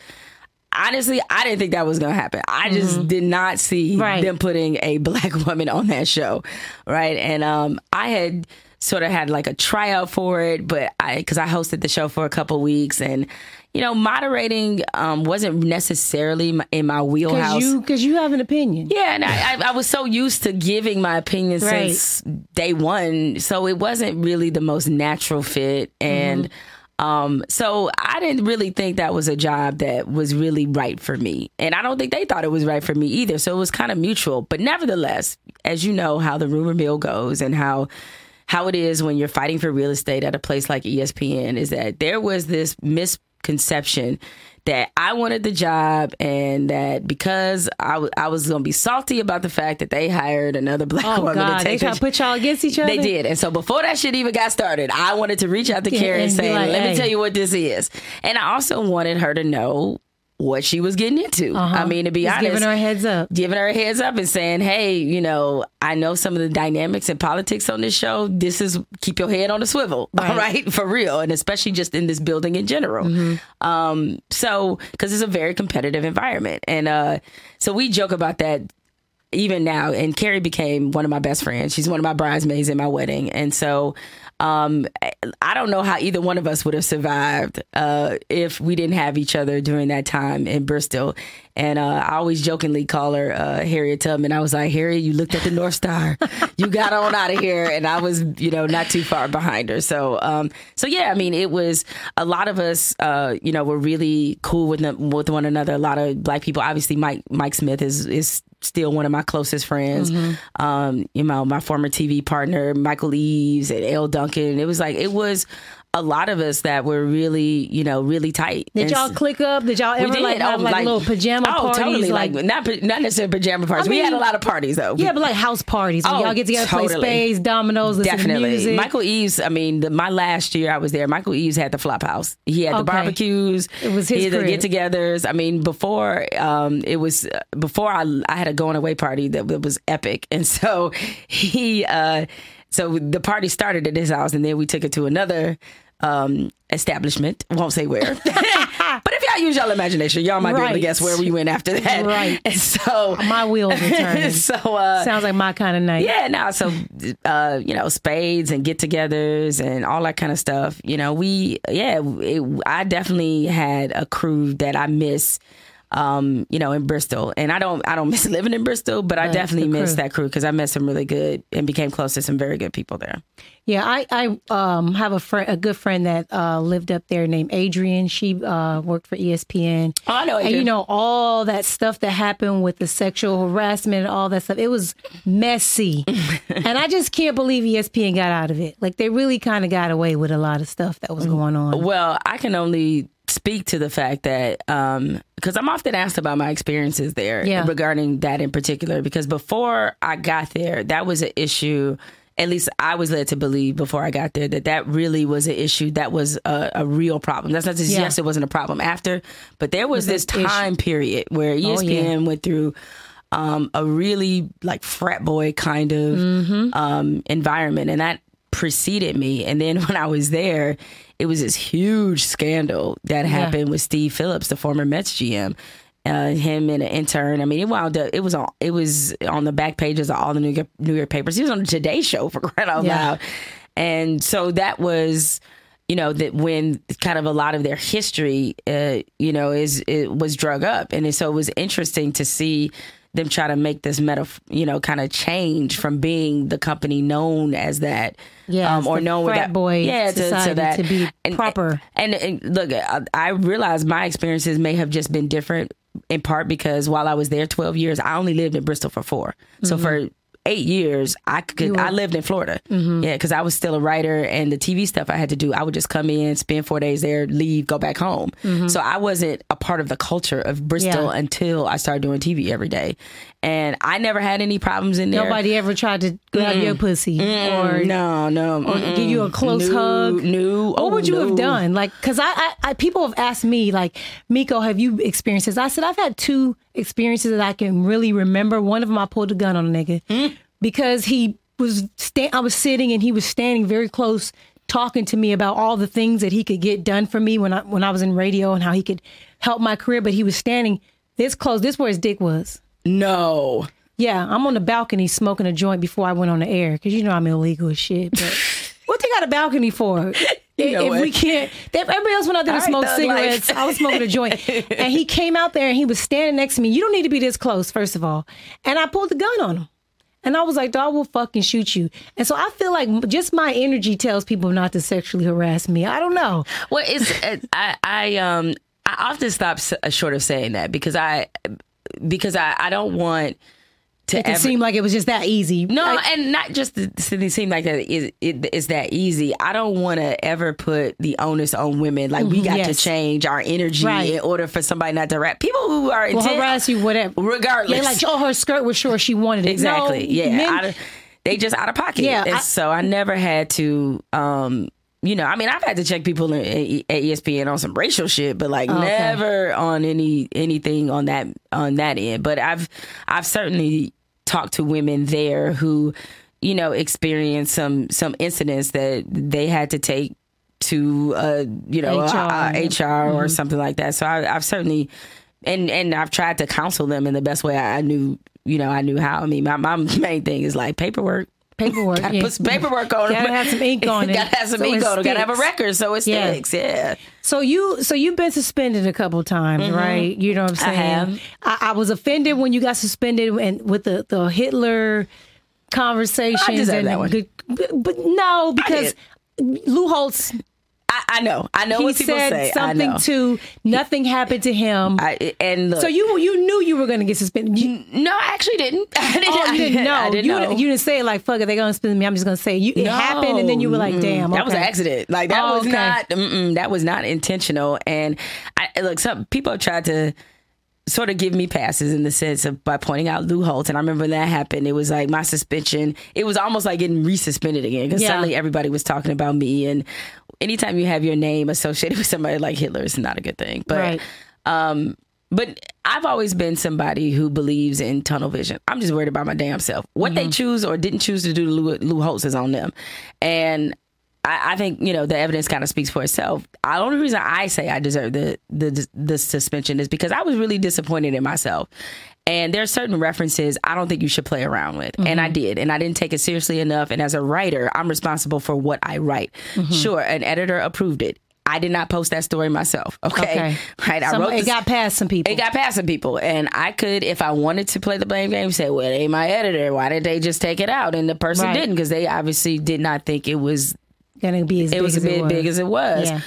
honestly, I didn't think that was going to happen. I just did not see Mm-hmm. Right. them putting a (laughs) black woman on that show. Right. And um, I had sort of had like a tryout for it, but I, because I hosted the show for a couple weeks and, you know, moderating um, wasn't necessarily in my wheelhouse. Because you, you have an opinion. Yeah, and I, I, I was so used to giving my opinion Right. since day one, so it wasn't really the most natural fit, and um, so I didn't really think that was a job that was really right for me, and I don't think they thought it was right for me either. So it was kind of mutual, but nevertheless, as you know how the rumor mill goes and how how it is when you're fighting for real estate at a place like ESPN is that there was this misconception that I wanted the job and that because I, w- I was going to be salty about the fact that they hired another black Oh woman God, to they take try the to put y'all against each other. they did. And so before that shit even got started, I wanted to reach out to Yeah, and and say, like, let hey. me tell you what this is. And I also wanted her to know what she was getting into. I mean, to be Uh-huh. Just honest, giving her a heads up. giving her a heads up and saying, "Hey, you know, I know some of the dynamics and politics on this show. This is keep your head on the swivel, (laughs) all right, for real, and especially just in this building in general. Um, so because it's a very competitive environment, and uh, so we joke about that even now. And Cari became one of my best friends. She's one of my bridesmaids in my wedding, and so. Um, I don't know how either one of us would have survived uh, if we didn't have each other during that time in Bristol. And uh, I always jokingly call her uh, Harriet Tubman. I was like, Harriet, you looked at the North Star, (laughs) you got on out of here, and I was, you know, not too far behind her. So, um, so yeah, I mean, it was a lot of us, uh, you know, were really cool with with one another. A lot of black people. Obviously, Mike Mike Smith is is still one of my closest friends. Um, you know, my former TV partner, Michael Eaves and Elle Duncan. It was like it was a lot of us that were really, you know, really tight. Did And y'all click up? Did y'all ever did. like have Oh, like, little pajama oh, parties? Totally. Like, like not not necessarily pajama parties. I we had a lot of parties though. yeah, but like house parties. Oh, y'all get together, play totally. spades, dominoes, Definitely. music. Michael Eaves, I mean, the, my last year I was there, Michael Eaves had the flop house. He had the barbecues. It was his he had the get togethers. I mean, before um, it was, uh, before I, I had a going away party that, that was epic. And so (laughs) he, uh, so the party started at his house and then we took it to another um, establishment. Won't say where. (laughs) but if y'all use y'all imagination, y'all might be able to guess where we went after that. Right. And so, My wheels are turning. (laughs) so, uh, Sounds like my kind of night. yeah, no, so uh, you know, spades and get-togethers and all that kind of stuff. You know, we yeah, it, I definitely had a crew that I miss. Um, you know, in Bristol, and I don't, I don't (laughs) miss living in Bristol, but I definitely miss that crew because I met some really good and became close to some very good people there. Yeah, I I um have a friend, a good friend that uh lived up there named Adrian. She uh worked for ESPN. Oh, I know And you know all that stuff that happened with the sexual harassment and all that stuff. It was messy, (laughs) and I just can't believe ESPN got out of it. Like they really kind of got away with a lot of stuff that was going on. Well, I can only speak to the fact that because I'm often asked about my experiences there Yeah. regarding that in particular. Because before I got there, that was an issue. At least I was led to believe before I got there that that really was an issue. That was a, a real problem. That's not to Yeah. yes, it wasn't a problem after, but there was this an issue. time period where E Oh, ESPN yeah. went through um, a really like frat boy kind of Mm-hmm. um, environment, and that preceded me. And then (laughs) when I was there, it was this huge scandal that happened with Steve Phillips, the former Mets GM. Uh, him and an intern. I mean, it wound up. It was on. It was on the back pages of all the New York, New York papers. He was on the Today Show for crying out Yeah. loud, and so that was you know that when kind of a lot of their history uh, you know is it was drug up and so it was interesting to see them try to make this meta you know kind of change from being the company known as that Yeah, um, or known with frat that boy yeah to, to that to be proper. and, and look I, I realize my experiences may have just been different in part because while I was there 12 years I only lived in Bristol for 4 so for eight years, I could. I lived in Florida. Mm-hmm. Yeah, because I was still a writer, and the TV stuff I had to do, I would just come in, spend four days there, leave, go back home. Mm-hmm. So I wasn't a part of the culture of Bristol Yeah. until I started doing TV every day, and I never had any problems in there. Nobody ever tried to grab your pussy or No, no. or give you a close no, hug. No. What would you oh, have done? Like, because I, I, I, people have asked me, like, Miko, have you experienced this? I said, I've had two experiences that I can really remember. One of them, I pulled a gun on a nigga Hmm? because he was, sta- I was sitting and he was standing very close, talking to me about all the things that he could get done for me when I, when I was in radio and how he could help my career. But he was standing this close. This where his dick was. No. Yeah, I'm on the balcony smoking a joint before I went on the air because you know I'm illegal as shit. But (laughs) what they got a balcony for? (laughs) You know if what? we can't, if everybody else went out there to smoke cigarettes. life. I was smoking a joint, (laughs) and he came out there and he was standing next to me. You don't need to be this close, first of all. And I pulled the gun on him, and I was like, "Dog, will fucking shoot you." And so I feel like just my energy tells people not to sexually harass me. I don't know. Well, it's I I um I often stop uh, short of saying that because I because I I don't want to It ever. seem like it was just that easy. no, and not just to to seem like that is it, it's that easy. I don't want to ever put the onus on women. Like we got to Mm-hmm. Change our energy Right. in order for somebody not to rap. People who are will intent, harass you, whatever. regardless. Like, oh, her skirt was short. She wanted it. Exactly. No, yeah. men- of- they just out of pocket. Yeah, And I- so I never had to. um you know, I mean, I've had to check people in, at ESPN on some racial shit, but like Oh, okay. never on any anything on that on that end. But I've I've certainly talked to women there who, you know, experienced some some incidents that they had to take to uh you know HR. uh, HR Mm-hmm. or something like that. So I, I've certainly and and I've tried to counsel them in the best way I, I knew you know I knew how. I mean, my my main thing is like paperwork. Paperwork. Gotta yeah. put some paperwork on Gotta them. have some ink on (laughs) it. Gotta have some so ink on it. Gotta have a record so it sticks. Yeah. So you, so you've been suspended a couple times, right? You know what I'm Mm-hmm. I saying? have. I, I was offended when you got suspended and with the the Hitler conversations. I deserve and that one. the- but, but no, because Lou Holtz I, I know. I know he what people said say. I something know. to nothing happened to him. I, and look, so you you knew you were going to get suspended. You, no, I actually didn't. (laughs) I didn't, oh, you didn't know. I didn't you, know. you didn't say it like fuck it. They're going to suspend me. I'm just going to say it. you. It happened, and then you were like, damn. That was an accident. Like that Oh, was okay. not that was not intentional. And I look, some people have tried to sort of give me passes in the sense of by pointing out Lou Holtz. And I remember when that happened. It was like my suspension. It was almost like getting resuspended again because Yeah. suddenly everybody was talking about me. And anytime you have your name associated (laughs) with somebody like Hitler, it's not a good thing. But Right. um, but I've always been somebody who believes in tunnel vision. I'm just worried about my damn self. What Mm-hmm. they choose or didn't choose to do to Lou, Lou Holtz is on them. And I, I think you know the evidence kind of speaks for itself. The only reason I say I deserve the the the suspension is because I was really disappointed in myself. And there are certain references I don't think you should play around with. And Mm-hmm. I did. And I didn't take it seriously enough. And as a writer, I'm responsible for what I write. Mm-hmm. Sure, an editor approved it. I did not post that story myself. (laughs) Okay. Okay. Right. I Some- wrote it this- got past some people. it got past some people, and I could, if I wanted to play the blame game, say, "Well, they my editor. Why did they just take it out?" And the person Right. didn't because they obviously did not think it was going to be as it big was as a bit it was. big as it was. Yeah.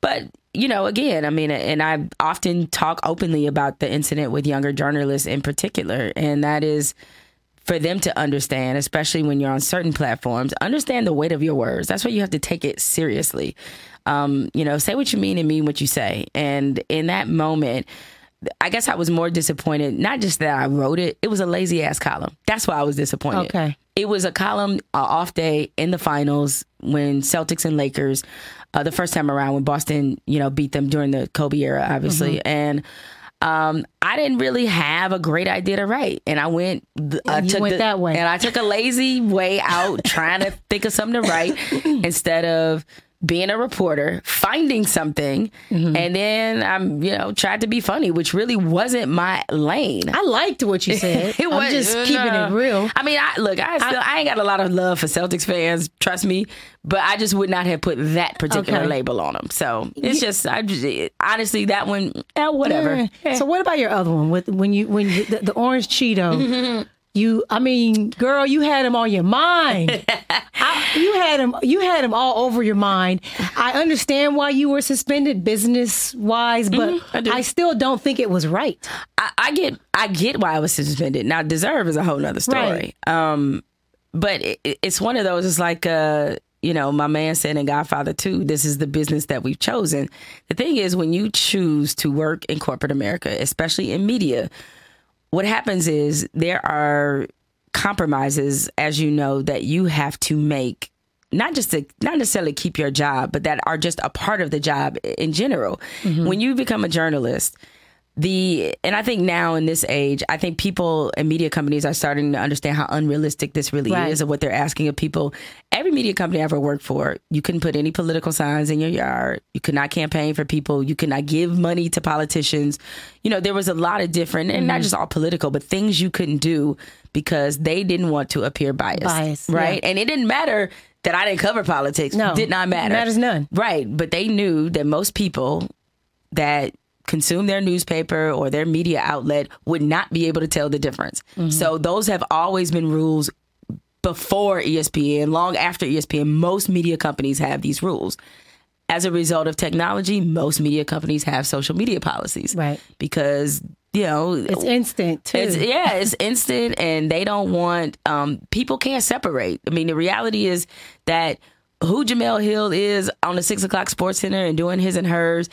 But you know, again, I mean, and I often talk openly about the incident with younger journalists in particular, and that is for them to understand, especially when you're on certain platforms, understand the weight of your words. That's why you have to take it seriously. Um, you know, say what you mean and mean what you say. And in that moment, I guess I was more disappointed. Not just that I wrote it; it was a lazy ass column. That's why I was disappointed. Okay. It was a column, uh, off day in the finals when Celtics and Lakers, uh, the first time around when Boston, you know, beat them during the Kobe era, obviously, Mm-hmm. and. Um, I didn't really have a great idea to write, and I went. I you took went the- that way. and I took a lazy way out, trying to (laughs) think of something to write (laughs) instead of being a reporter, finding something, Mm-hmm. and then I'm, you know, tried to be funny, which really wasn't my lane. I liked what you said. (laughs) It I'm was just keeping it real. I mean, I look, I still, I, ain't got a lot of love for Celtics fans, trust me, but I just would not have put that particular Okay. label on them. So it's just, I just, it- honestly, that one, eh, whatever. Yeah. So what about your other one with when you when you, the, the orange Cheeto? (laughs) You, I mean, girl, you had him on your mind. (laughs) I, you had him, you had him all over your mind. I understand why you were suspended, business wise, but Mm-hmm, I. I, still don't think it was right. I, I get, I get why I was suspended. Now, deserve is a whole nother story. Um, but it- it's one of those. It's like, uh, you know, my man said in Godfather 2, this is the business that we've chosen. The thing is, when you choose to work in corporate America, especially in media, what happens is there are compromises, as you know, that you have to make. Not just to not necessarily keep your job, but that are just a part of the job in general. Mm-hmm. When you become a journalist, the and I think now in this age, I think people and media companies are starting to understand how unrealistic this really Right. is of what they're asking of people. Every media company I ever worked for, you couldn't put any political signs in your yard. You could not campaign for people. You could not give money to politicians. You know, there was a lot of different and Mm-hmm. not just all political, but things you couldn't do because they didn't want to appear biased. Biased, right? yeah. And it didn't matter that I didn't cover politics. No, It did not matter. matters none. Right. But they knew that most people that consume their newspaper or their media outlet would not be able to tell the difference. Mm-hmm. So those have always been rules before ESPN, long after ESPN. Most media companies have these rules. As a result of technology, most media companies have social media policies. Right. Because, you know, It's instant too. it's, yeah, it's (laughs) instant, and they don't want um, people can't separate. I mean, the reality is that who Jemele Hill is on the six o'clock SportsCenter and doing his and hers.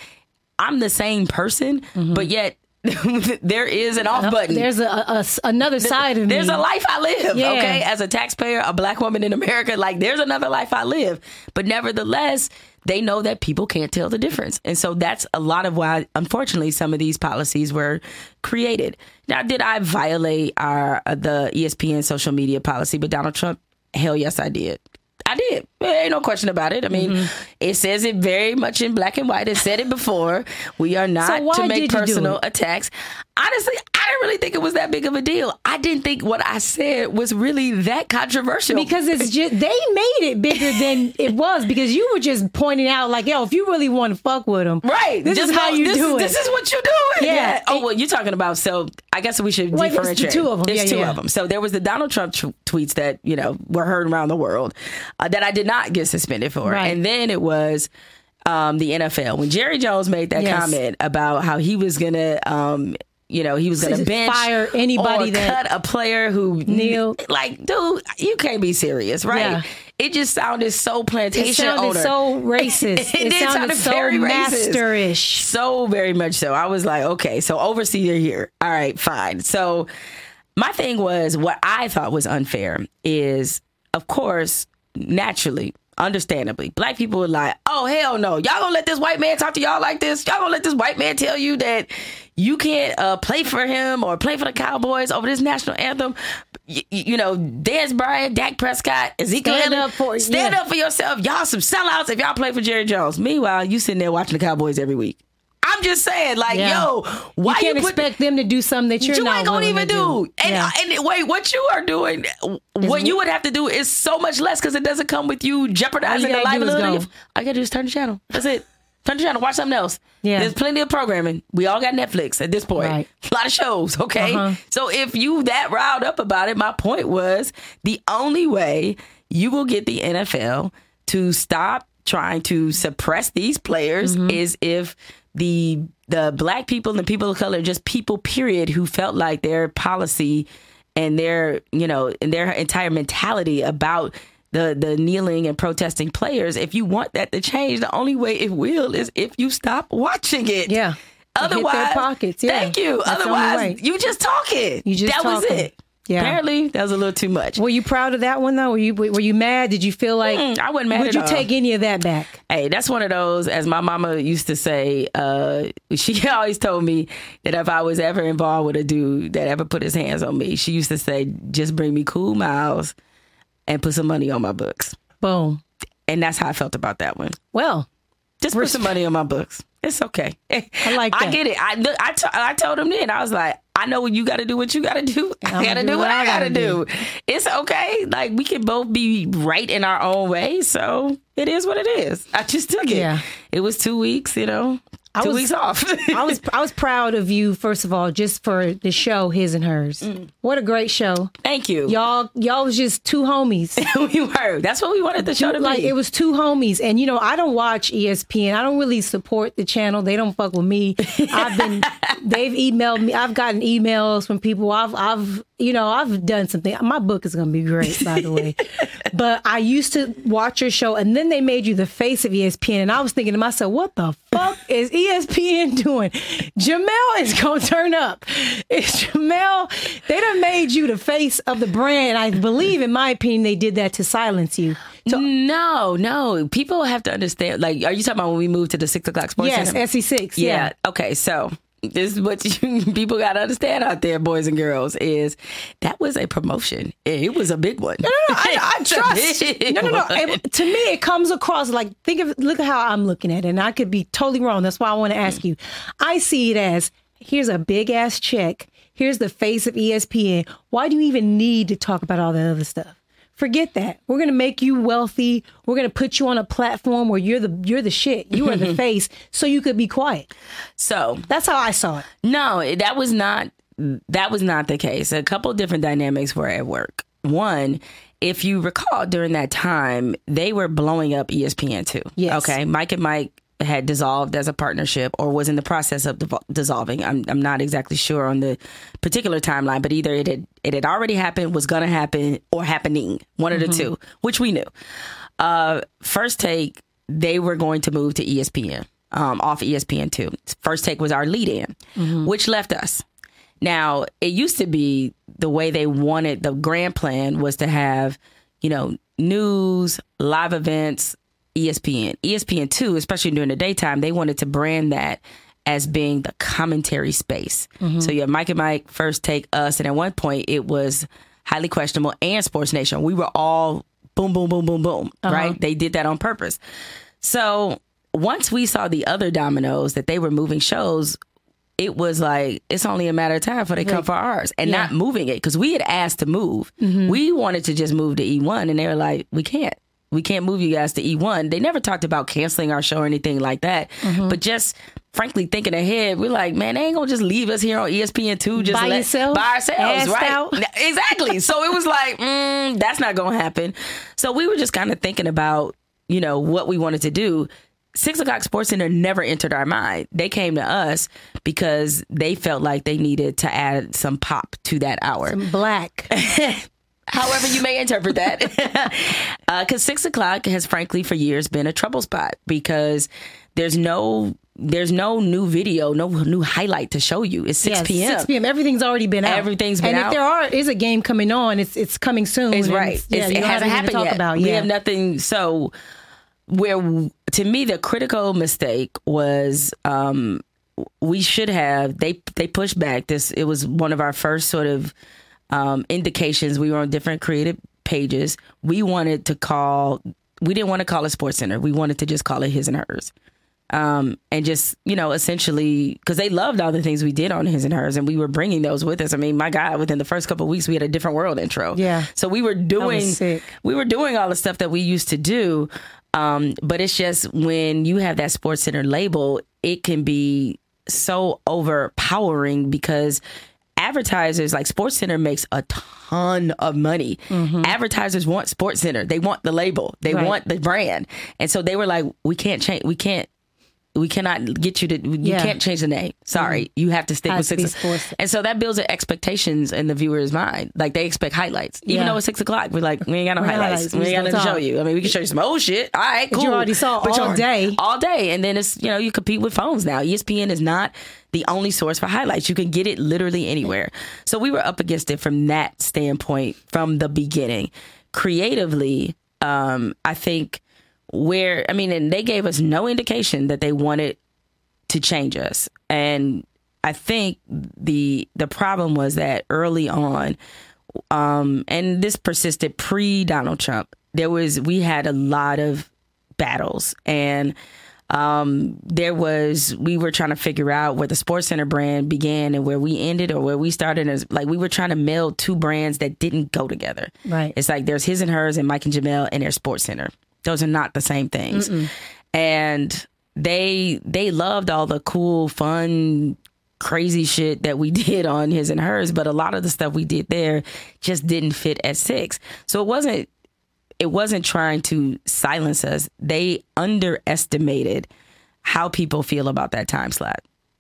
I'm the same person, but yet (laughs) there is an off button. Mm-hmm. There's a, a- another side of me. There's a life I live, Yeah. okay? As a taxpayer, a black woman in America, like there's another life I live. But nevertheless, they know that people can't tell the difference. And so that's a lot of why, unfortunately, some of these policies were created. Now, did I violate our uh, the ESPN social media policy But Donald Trump? Hell yes, I did. I did. There ain't no question about it. I mean, Mm-hmm. it says it very much in black and white. It said it before. We are not So to make personal attacks. Honestly, I didn't really think it was that big of a deal. I didn't think what I said was really that controversial. because it's just (laughs) they made it bigger than it was because you were just pointing out like, yo, if you really want to fuck with them, Right. This Just is how know you this do it. This is what you're doing. Yeah. Oh, well, you're talking about, so I guess we should the differentiate. two of 'em. It's Yeah, two yeah. of them. So there was the Donald Trump t- tweets that, you know, were heard around the world uh, that I did not get suspended for. Right. And then it was um, the NFL. When Jerry Jones made that Yes. comment about how he was going to, um, you know, he was going to bench Fire anybody or that- cut a player who Kneel. Like, dude, you can't be serious, right? Yeah. It just sounded so plantation it sounded owner. so racist. (laughs) It it, did sounded so very masterish. So very much so. I was like, okay, so overseer here. All right, fine. So my thing was what I thought was unfair is, of course, naturally, understandably, black people were like, oh hell no, y'all gonna let this white man talk to y'all like this? Y'all gonna let this white man tell you that you can't uh, play for him or play for the Cowboys over this national anthem? Y- you know, Dez Bryant, Dak Prescott, Ezekiel Stand Elliott, up for- stand yeah. up for yourself. Y'all some sellouts if y'all play for Jerry Jones. Meanwhile, you sitting there watching the Cowboys every week. I'm just saying, like, Yeah. yo, why you can't put- expect them to do something that you're you not ain't gonna even to do. And, Yeah. and wait, what you are doing, what you would have to do is so much less because it doesn't come with you jeopardizing the do is livelihood. go. of- All you gotta do is turn the channel. That's it. Turn the channel. Watch something else. Yeah. There's plenty of programming. We all got Netflix at this point. Right. A lot of shows. Okay. Uh-huh. So if you that riled up about it, my point was the only way you will get the NFL to stop trying to suppress these players Mm-hmm. is if the the black people and the people of color, just people period, who felt like their policy and their you know and their entire mentality about the the kneeling and protesting players. If you want that to change, the only way it will is if you stop watching it. Yeah. To hit their Otherwise, pockets, yeah. Thank you. That's Otherwise, you just talking. You just that was it. Yeah. Apparently, that was a little too much. Were you proud of that one though? Were you were you mad? Did you feel like Mm, I wasn't mad Would you all. take any of that back? Hey, that's one of those, as my mama used to say, uh, (laughs) she always told me that if I was ever involved with a dude that ever put his hands on me, she used to say, just bring me cool miles and put some money on my books. Boom. And that's how I felt about that one. Well, Just put some money on my books. It's okay. (laughs) I like I get it. I, look, I, t- I told him then, I was like, I know you got to do what you got to do. (laughs) I got to do do what I got to gotta do. It's okay. Like, we can both be right in our own way. So it is what it is. I just took it. Yeah. It was two weeks, you know, I two was- weeks off. (laughs) I was I was proud of you first of all just for the show His and Hers. Mm. What a great show. Thank you. Y'all y'all was just two homies. (laughs) we were. That's what we wanted the show to be. like be. it was two homies and you know i don't watch espn i don't really support the channel they don't fuck with me i've been (laughs) they've emailed me i've gotten emails from people i've i've you know i've done something my book is gonna be great by the way (laughs) but i used to watch your show and then they made you the face of espn and i was thinking to myself what the fuck (laughs) is espn doing Jemele is gonna turn up it's Jemele they done made you the face of the brand i believe in my opinion they did that to silence you no, no. People have to understand. Like, are you talking about when we moved to the six o'clock sports Yes, center? SC6. Yeah. Yeah. Okay. So this is what you, (laughs) people got to understand out there, boys and girls, is that was a promotion. It was a big one. No, no, no. I, I (laughs) trust. No, no, no. It- to me, it comes across like think of look at how I'm looking at it, and I could be totally wrong. That's why I want to ask you. I see it as here's a big ass check. Here's the face of ESPN. Why do you even need to talk about all that other stuff? Forget that. We're gonna make you wealthy. We're gonna put you on a platform where you're the you're the shit. You are the (laughs) face, so you could be quiet. So That's how I saw it. No, that was not that was not the case. A couple different dynamics were at work. One, if you recall during that time, they were blowing up ESPN too. Yes. Okay, Mike and Mike had dissolved as a partnership or was in the process of divol- dissolving. I'm I'm not exactly sure on the particular timeline, but either it had it had already happened, was going to happen, or happening. One of the two, which we knew. Uh, first take, they were going to move to ESPN um, off ESPN two. First take was our lead in, which left us. Now it used to be the way they wanted the grand plan was to have, you know, news, live events, ESPN. ESPN two, especially during the daytime, they wanted to brand that as being the commentary space. Mm-hmm. So you have Mike and Mike first take us, and at one point it was highly questionable and Sports Nation. We were all boom, boom, boom, boom, boom. Uh-huh. Right? They did that on purpose. So once we saw the other dominoes that they were moving shows, it was like it's only a matter of time before they come for ours and Yeah. not moving it because we had asked to move. Mm-hmm. We wanted to just move to E1, and they were like, we can't. We can't move you guys to E1. They never talked about canceling our show or anything like that. But just frankly thinking ahead, we're like, man, they ain't gonna just leave us here on ESPN two just By let- yourself? by ourselves, right? out? (laughs) Exactly. so it was like, mm, that's not gonna happen. So we were just kind of thinking about, you know, what we wanted to do. Six o'clock SportsCenter never entered our mind. They came to us because they felt like they needed to add some pop to that hour. Black. (laughs) However, you may interpret that. (laughs) Because six o'clock has, frankly, for years been a trouble spot because there's no there's no new video, no new highlight to show you. It's six Yeah, p.m. 6 p.m. Everything's already been out. Everything's been and out. if there are is a game coming on, it's it's coming soon. It's right. Yeah, It's- it hasn't happened to talk yet. about. We have nothing. So, where to me the critical mistake was, um, we should have they they pushed back this. It was one of our first sort of um, indications. We were on different creative pages. We wanted to call. We didn't want to call it SportsCenter. We wanted to just call it His and Hers um, and just you know essentially because they loved all the things we did on his and hers and we were bringing those with us i mean my god within the first couple of weeks we had a different world intro Yeah. so we were doing we were doing all the stuff that we used to do um, but it's just when you have that sports center label it can be so overpowering because advertisers like sports center makes a ton of money. Mm-hmm. Advertisers want sports center. They want the label. They Right. want the brand. And so they were like we can't change we can't we cannot get you to you Yeah. can't change the name. Sorry. You have to stick Has with six and so that builds expectations in the viewer's mind. Like they expect highlights. Even Yeah. though it's six o'clock we're like we ain't got no highlights. highlights. we We ain't got nothing to show you. I mean we can show you some old shit. All right But cool. you already saw But all day. all day. And then it's you know you compete with phones now. Espn is not the only source for highlights. You can get it literally anywhere. So we were up against it from that standpoint from the beginning. Creatively um i think where i mean and they gave us no indication that they wanted to change us. And i think the the problem was that early on um and this persisted pre donald trump there was we had a lot of battles. And um there was we were trying to figure out where the sports center brand began and where we ended or where we started as like we were trying to meld two brands that didn't go together. Right. it's like there's his and hers and mike and Jemele and their sports center those are not the same things and they they loved all the cool fun crazy shit that we (laughs) did on his and hers but a lot of the stuff we did there just didn't fit at six so it wasn't it wasn't trying to silence us. They underestimated how people feel about that time slot.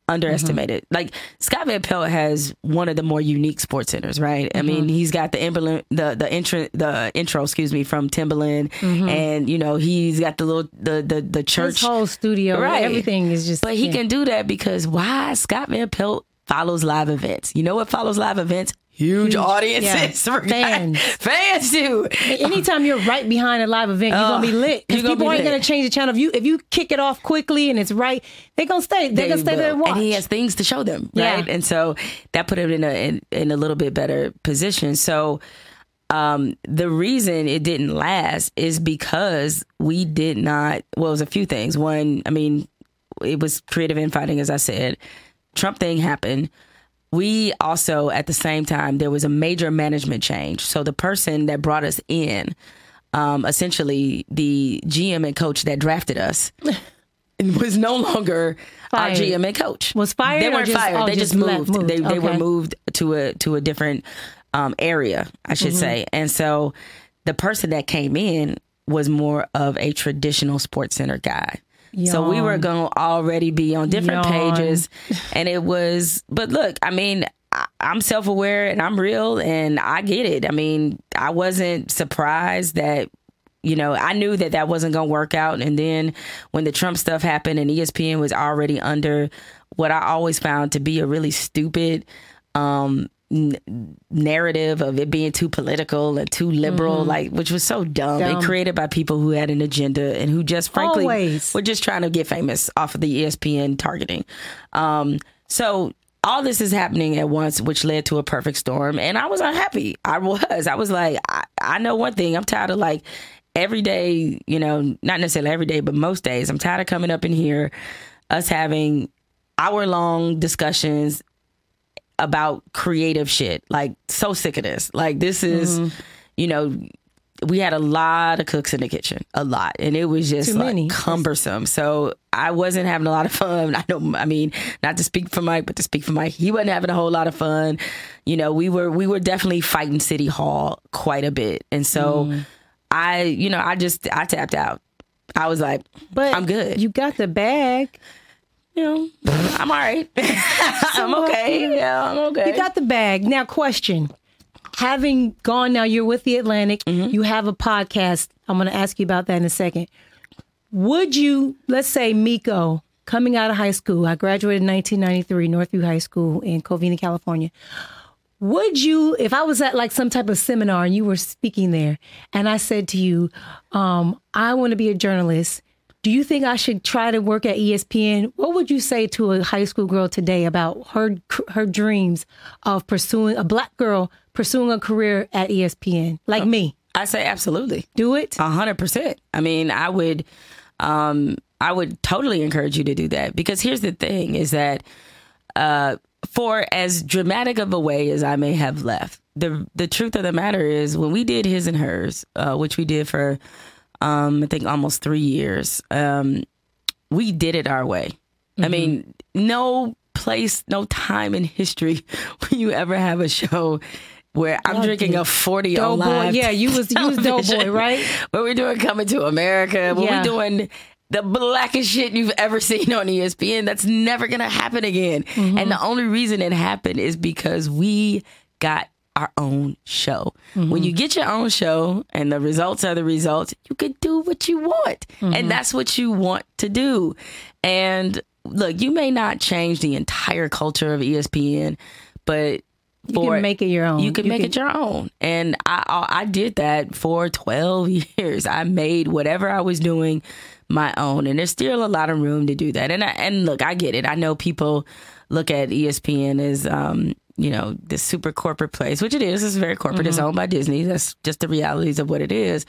Underestimated. Mm-hmm. Like Scott Van Pelt has one of the more unique sports centers, right? I mean, mm-hmm. he's got the emblem, the the intro, the intro, excuse me, from Timberland, mm-hmm. and you know he's got the little the the the church His whole studio, Right. everything is just. but he yeah. can do that because why? Scott Van Pelt follows live events. You know what follows live events? Huge, audiences. yeah. (laughs) Fans. Fans do. Anytime you're right behind a live event, you're gonna be lit. Because people be ain't lit. gonna change the channel. If you if you kick it off quickly and it's right, they're gonna stay. They're gonna stay there and watch. he has things to show them, Yeah. right? And so that put him in a in, in a little bit better position. So um, the reason it didn't last is because we did not. Well, it was a few things. One, I mean, it was creative infighting, as I said. Trump thing happened. We also, at the same time, there was a major management change. So the person that brought us in, um, essentially the GM and coach that drafted us, (laughs) was no longer our GM and coach. Was fired They weren't just- fired. oh, they just just moved. moved. They they were moved to a to a different um, area, I should Mm-hmm. say. And so the person that came in was more of a traditional sports center guy. So we were going to already be on different Yawn. pages, (laughs) and it was. But look, I mean, I'm self aware and I'm real, and I get it. I mean, I wasn't surprised that you know, I knew that that wasn't going to work out. And then when the Trump stuff happened and ESPN was already under what I always found to be a really stupid um, n- narrative of it being too political and too liberal, like, which was so dumb, Dumb. and created by people who had an agenda and who just frankly Always. were just trying to get famous off of the ESPN targeting. Um, so all this is happening at once, which led to a perfect storm. And I was unhappy. I was. I was like, I, I know one thing. I'm tired of like every day, you know, not necessarily every day, but most days, I'm tired of coming up in here, us having hour long discussions about creative shit. Like so sick of this. Like this is, Mm-hmm. you know, we had a lot of cooks in the kitchen, a lot, and it was just like cumbersome. So I wasn't having a lot of fun. (laughs) I don't. I mean, not to speak for Mike, but to speak for Mike, he wasn't having a whole lot of fun. You know, we were we were definitely fighting City Hall quite a bit, and so Mm. I, you know, I just I tapped out. I was like, But I'm good. You got the bag. You know, I'm all right. (laughs) I'm okay. Yeah, I'm okay. You got the bag. Now, question. Having gone now, you're with the Atlantic, Mm-hmm. you have a podcast. I'm going to ask you about that in a second. Would you, let's say, Miko, coming out of high school, I graduated in 1993, Northview High School in Covina, California. Would you, if I was at like some type of seminar and you were speaking there, and I said to you, um, I want to be a journalist, do you think I should try to work at ESPN? What would you say to a high school girl today about her her dreams of pursuing a black girl pursuing a career at ESPN, like me? I say absolutely. Do it. A hundred percent. I mean, I would, um, I would totally encourage you to do that because here's the thing: is that, uh, for as dramatic of a way as I may have left, the the truth of the matter is when we did his and hers, uh, which we did for, um, I think almost three years, um, we did it our way. I mean, no place, no time in history (laughs) when you ever have a show. Where I'm drinking a 40 Doughboy. on live Yeah, you was- you was. Doughboy, (laughs) right? When we're doing Coming to America, when Yeah. we're doing the blackest shit you've ever seen on ESPN, that's never gonna happen again. Mm-hmm. And the only reason it happened is because we got our own show. Mm-hmm. When you get your own show and the results are the results, you can do what you want. Mm-hmm. And that's what you want to do. And look, you may not change the entire culture of ESPN, but You for can make it your own. you can make it your own. And I, I I did that for 12 (laughs) years. I made whatever I was doing my own. And there's still a lot of room to do that. And I, and look, I get it. I know people look at ESPN as um, you know, this super corporate place, which it is. It's very corporate. It's owned by Disney. That's just the realities of what it is.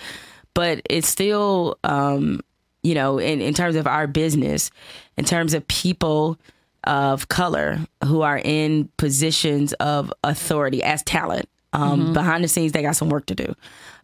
But it's still um, you know, in, in terms of our business, in terms of people of color who are in positions of authority as talent. Um, Behind the scenes, they got some work to do.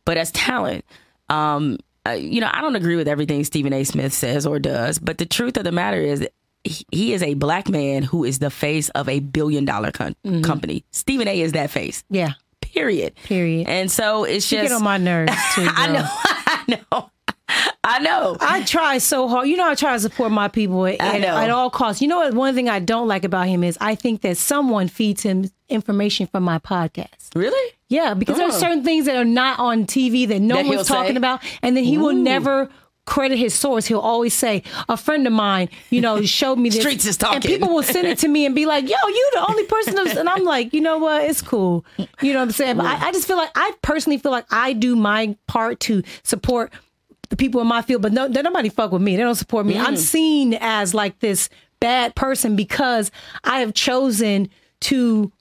But as talent, um, uh, you know, I don't agree with everything Stephen A. Smith says or does. But the truth of the matter is, he, he is a black man who is the face of a billion dollar con- mm-hmm. company. Stephen A. is that face. Yeah. Period. Period. And so it's You just. get on my nerves (laughs) too. I know. (laughs) I know. (laughs) I know. I try so hard. You know, I try to support my people at, at, all costs. You know what? One thing I don't like about him is I think that someone feeds him information from my podcast. Really? Yeah, because there Oh. are certain things that are not on TV that no That one's talking say? about, and then he will never credit his source. He'll always say, "A friend of mine, you know, (laughs) showed me this." Streets is talking, and people will send it to me and be like, "Yo, you the only person," and I'm like, you know what? It's cool. You know what I'm saying? But I, I just feel like I personally feel like I do my part to support the people in my field, but no, nobody fuck with me. They don't support me. Mm. I'm seen as like this bad person because I have chosen to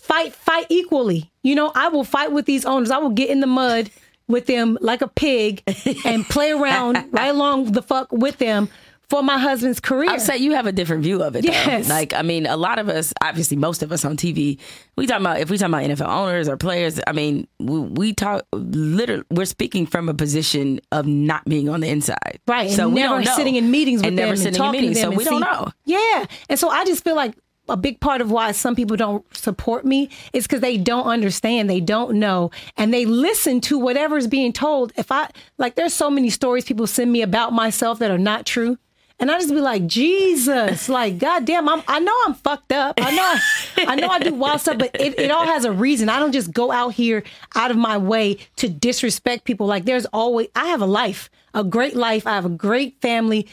fight fight equally. You know, I will fight with these owners. I will get in the mud with them like a pig and play around (laughs) right along the fuck with them for my husband's career. I'll say you have a different view of it. though. Yes. Like, I mean, a lot of us, obviously, most of us on TV, we talking about, if we talk about NFL owners or players, I mean, we, we talk, literally, we're speaking from a position of not being on the inside. Right. So and we never don't know. sitting in meetings with and them never and sitting in meetings. So we and don't know. Yeah. And so I just feel like a big part of why some people don't support me is because they don't understand, they don't know, and they listen to whatever's being told. If I like, there's so many stories people send me about myself that are not true. And I just be like, Jesus, like, goddamn, I'm, I know I'm fucked up. I know, I, I know I do wild stuff, but it, it all has a reason. I don't just go out here out of my way to disrespect people. Like, there's always, I have a life, a great life. I have a great family.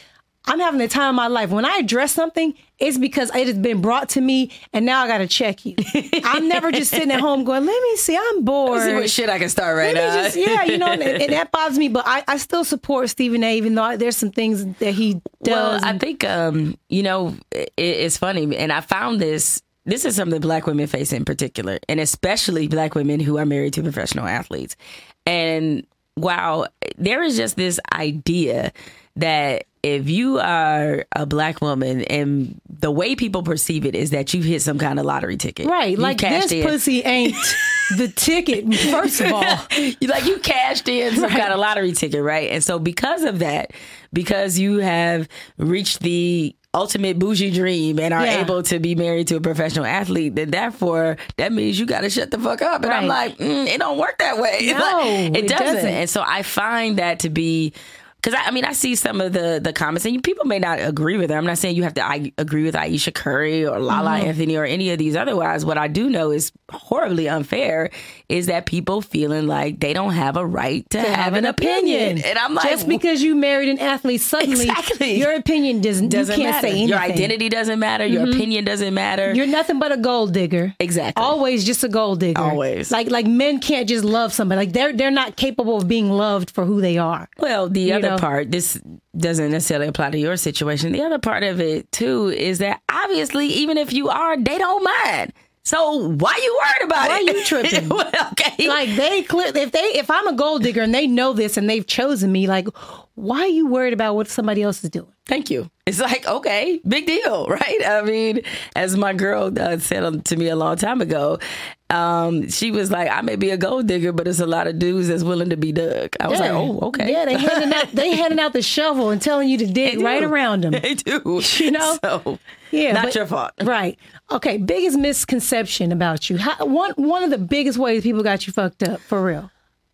I'm having the time of my life. When I address something, it's because it has been brought to me, and now I got to check you. I'm never just sitting at home going, "Let me see, I'm bored." See what shit I can start right now. just, yeah, you know, and, and that (laughs) bothers me. But I, I still support Stephen A. Even though there's some things that he Well, does. I think um, you know it, it's funny, and I found this. This is something black women face in particular, and especially black women who are married to professional athletes. And wow, there is just this idea that if you are a black woman and the way people perceive it is that you've hit some kind of lottery ticket. Right. You've like this in. pussy ain't (laughs) the ticket, first of all. you (laughs) like you cashed in some kind of lottery ticket, right? And so because of that, because you have reached the ultimate bougie dream and are Yeah. able to be married to a professional athlete, then therefore that means you got to shut the fuck up. And I'm like, mm, it don't work that way. (laughs) No, it, it doesn't. doesn't. And so I find that to be. Because I, I mean, I see some of the the comments, and you, people may not agree with it. I'm not saying you have to I, agree with Ayesha Curry or Lala Mm-hmm. Anthony or any of these otherwise. What I do know is horribly unfair is that people feeling like they don't have a right to, have, an opinion. And I'm like, just because you married an athlete, suddenly Exactly. your opinion doesn't, doesn't you can't matter. say anything. Mm-hmm. Your identity doesn't matter. Your opinion doesn't matter. You're nothing but a gold digger. Exactly. Always just a gold digger. Always. Like like men can't just love somebody. Like they're they're not capable of being loved for who they are. Well, the other know? part, this doesn't necessarily apply to your situation. The other part of it too is that obviously, even if you are, they don't mind. So why you worried about it? Why you tripping? (laughs) well, okay. Like they clear if they if I'm a gold digger and they know this and they've chosen me, like why are you worried about what somebody else is doing? Thank you. It's like, okay, big deal, (laughs) right? I mean, as my girl uh, said to me a long time ago, um, she was like, I may be a gold digger, but it's a lot of dudes that's willing to be dug. I was like, oh, okay. Yeah, they (laughs) handing out they handing out the shovel and telling you to dig right around them. (laughs) They do. (laughs) You know? So, Yeah, not but- your fault. Right. Okay. Biggest misconception about you. How, one one of the biggest ways people got you fucked up for real.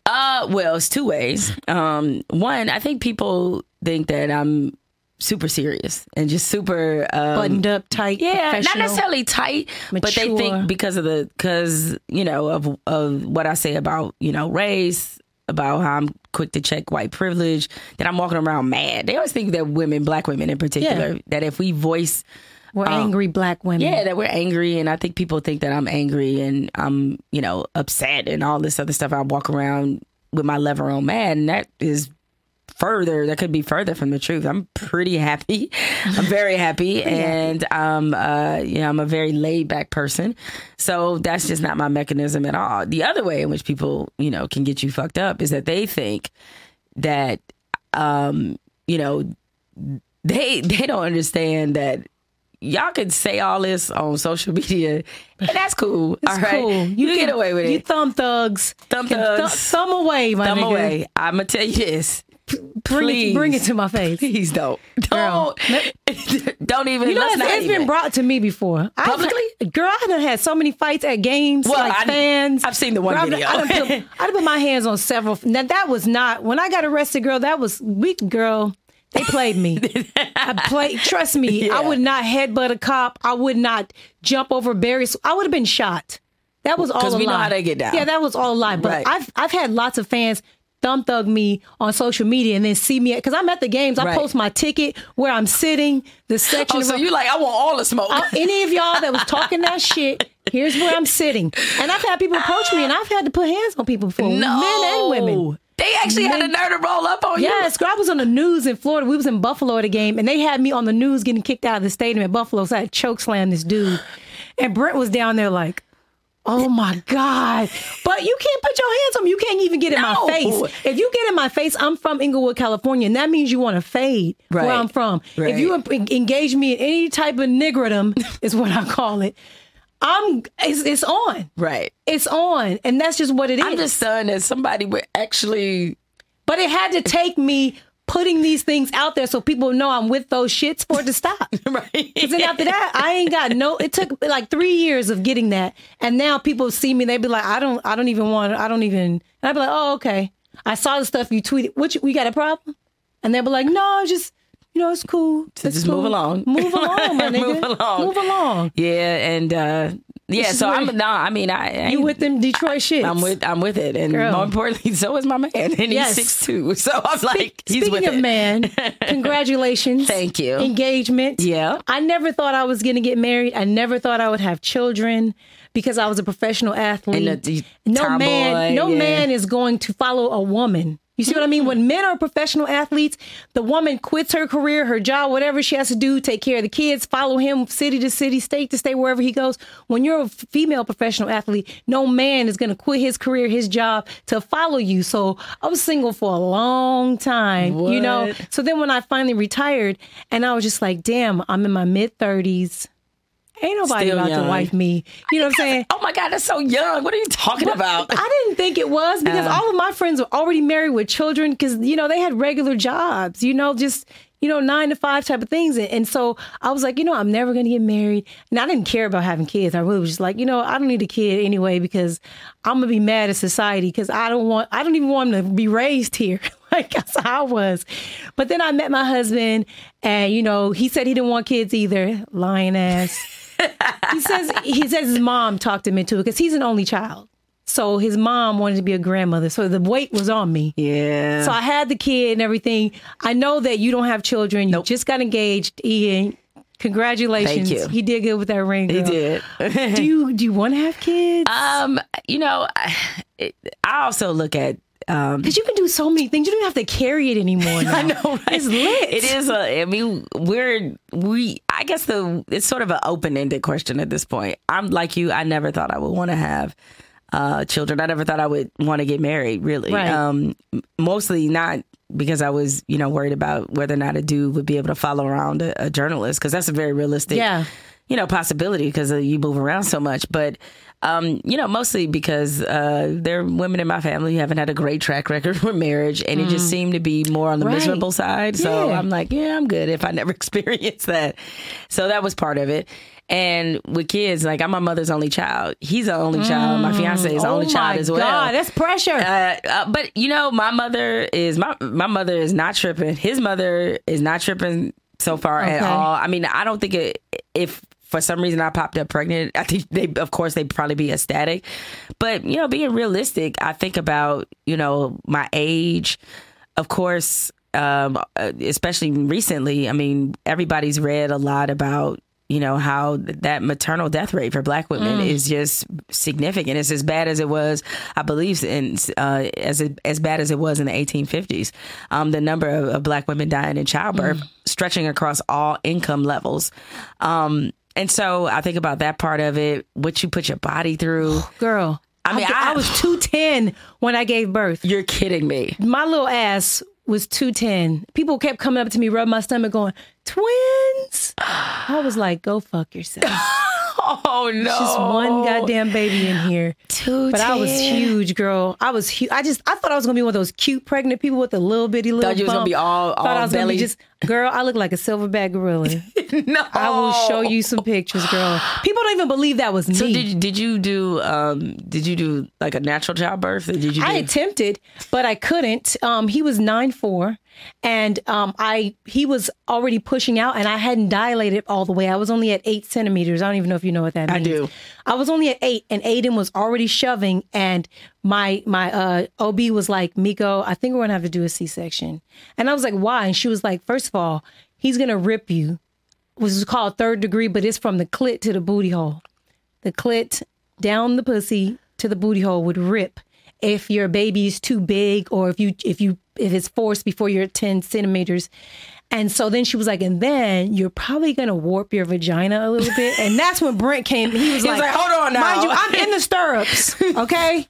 Uh, well, it's two ways. Um, one, I think people think that I'm super serious and just super um, Buttoned up, tight, Yeah, not necessarily tight, but they think because of the because you know of of what I say about you know race, about how I'm quick to check white privilege, that I'm walking around mad. They always think that women, black women in particular, Yeah. that if we voice We're angry black women. Um, yeah, that we're angry, and I think people think that I'm angry and I'm, you know, upset and all this other stuff. I walk around with my lever on mad, and that is further. That could be further from the truth. I'm pretty happy. (laughs) I'm very happy, and um, uh, you know, I'm a very laid back person. So that's just not my mechanism at all. The other way in which people, you know, can get you fucked up is that they think that, um, you know, they they don't understand that y'all could say all this on social media, and that's cool. (laughs) It's all right, cool. you, can- get away with it. You thumb thugs. Thumb can thugs. Th- thumb away, my Thumb nigga. away. I'm gonna tell you this. Bring Please. it, bring it to my face. Please don't. Girl, Don't. (laughs) don't even. You know, let's it's, not it's even. been brought to me before. I've Publicly? had- girl, I done had so many fights at games, Well, like I- fans. I've seen the one Girl, I've- video. I done, put, (laughs) I done put my hands on several. Now, that was not, when I got arrested, girl, that was weak, girl. They played me. I played, (laughs) trust me, I would not headbutt a cop. I would not jump over barriers. I would have been shot. That was all 'Cause a we know how they get down. Yeah, that was all a lie. But Right. I've I've had lots of fans thumb thug me on social media and then see me because I'm at the games. I Right. post my ticket where I'm sitting, the section. Oh, so you like? I want all the smoke. uh, any of y'all that was talking that (laughs) shit, here's where I'm sitting. And I've had people approach me and I've had to put hands on people before, no, men and women. They actually had a nerve to roll up on you. Yes, I was on the news in Florida. We was in Buffalo at a game, and they had me on the news getting kicked out of the stadium at Buffalo. So I had choke slam this dude, and Brent was down there like, "Oh my god!" But you can't put your hands on me. You can't even get in No. my face. If you get in my face, I'm from Inglewood, California, and that means you want to fade Right. where I'm from. Right. If you engage me in any type of niggerdom, (laughs) is what I call it. I'm. It's, it's on. Right. It's on, and that's just what it is. I'm just stunned that somebody would actually. But it had to take me putting these things out there so people know I'm with those shits for it to stop. (laughs) Right. Because then after that, I ain't got no. It took like three years of getting that, and now people see me. They be like, I don't, I don't even want. I don't even. And I be like, oh okay. I saw the stuff you tweeted. What you, we got a problem? And they'll be like, no, just you know, it's cool. It's just cool. move along. Move along, my (laughs) nigga. Move along. Move along. Yeah, and uh yeah. So I'm no. I mean, I, I You with them Detroit shit. I'm with I'm with it, and Girl. more importantly, so is my man, (laughs) and Yes. he's six two. So I'm like, he's Speaking with of it. man, (laughs) congratulations. Thank you. Engagement. Yeah. I never thought I was going to get married. I never thought I would have children because I was a professional athlete. And a- no tomboy, man, no yeah. man is going to follow a woman You see what I mean? When men are professional athletes, the woman quits her career, her job, whatever she has to do, take care of the kids, follow him city to city, state to state, wherever he goes. When you're a female professional athlete, no man is going to quit his career, his job to follow you. So I was single for a long time, you know? So then when I finally retired and I was just like, damn, I'm in my mid 30s. Ain't nobody Still about young. to wife me. You know what I'm saying? Oh my God, that's so young. What are you talking about? I didn't think it was because Uh. all of my friends were already married with children because, you know, they had regular jobs, you know, just, you know, nine to five type of things. And, and so I was like, you know, I'm never going to get married. And I didn't care about having kids. I really was just like, you know, I don't need a kid anyway because I'm going to be mad at society because I don't want, I don't even want them to be raised here. (laughs) like that's how I was. But then I met my husband and, you know, he said he didn't want kids either. Lying ass he says he says his mom talked him into it because he's an only child. So his mom wanted to be a grandmother. So the weight was on me. yeah. So I had the kid and everything. I know that you don't have children. You just got engaged, Ian. Congratulations. Thank you. He did good with that ring. he did. Do you do you want to have kids? um, you know, I, it, I also look at um, Because you can do so many things. You don't even have to carry it anymore. (laughs) Now. I know, right? It's lit. It is a. I mean, we're we. I guess the it's sort of an open ended question at this point. I'm like you. I never thought I would want to have uh, children. I never thought I would want to get married. Really, Right. um, mostly not because I was you know worried about whether or not a dude would be able to follow around a, a journalist because that's a very realistic Yeah. You know possibility because you move around so much, but. Um, you know, mostly because uh, there are women in my family who haven't had a great track record (laughs) for marriage, and it just seemed to be more on the Mm. Right. miserable side. So Yeah. I'm like, yeah, I'm good if I never (laughs) experienced that. So that was part of it. And with kids, like I'm my mother's only child. He's the only child. My fiance is the oh only child as well. God, that's pressure. Uh, uh, but you know, my mother is my my mother is not tripping. His mother is not tripping so far at all. I mean, I don't think it if for some reason I popped up pregnant, I think they of course they'd probably be ecstatic. But you know, being realistic, I think about you know my age. Of course, um, uh, especially recently. I mean, everybody's read a lot about you know how that maternal death rate for black women is just significant it's as bad as it was i believe in uh, as it, as bad as it was in the 1850s um, the number of, of black women dying in childbirth stretching across all income levels um, and so i think about that part of it what you put your body through (gasps) Girl. I mean, I, I- was 210 when I gave birth. you're kidding me my little ass was 210. People kept coming up to me, rub my stomach, going, twins? I was like, go fuck yourself. (laughs) oh no Just one goddamn baby in here. Two But I was huge, girl. I was huge. I just, I thought I was gonna be one of those cute pregnant people with a little bitty little. Thought you was gonna be all- Thought all I was gonna belly. be just, girl. I look like a silverback gorilla. (laughs) no I will show you some pictures, girl. People don't even believe that was me. so did, did you do um did you do like a natural childbirth did you do I attempted, but I couldn't. Um, he was nine four, and um, I he was already pushing out, and I hadn't dilated all the way. I was only at eight centimeters. I don't even know if you know what that means. I do. I was only at eight, and Aiden was already shoving, and my my uh, OB was like, "Miko, I think we're gonna have to do a C section," and I was like, "Why?" And she was like, first of all, he's gonna rip you." Which is called third degree, but it's from the clit to the booty hole the clit down the pussy to the booty hole would rip if your baby is too big or if you if you if it's forced before you're 10 centimeters and so then she was like and then you're probably gonna warp your vagina a little bit and that's when brent came he was, like, like, "Hold on now." mind you i'm in the stirrups (laughs) okay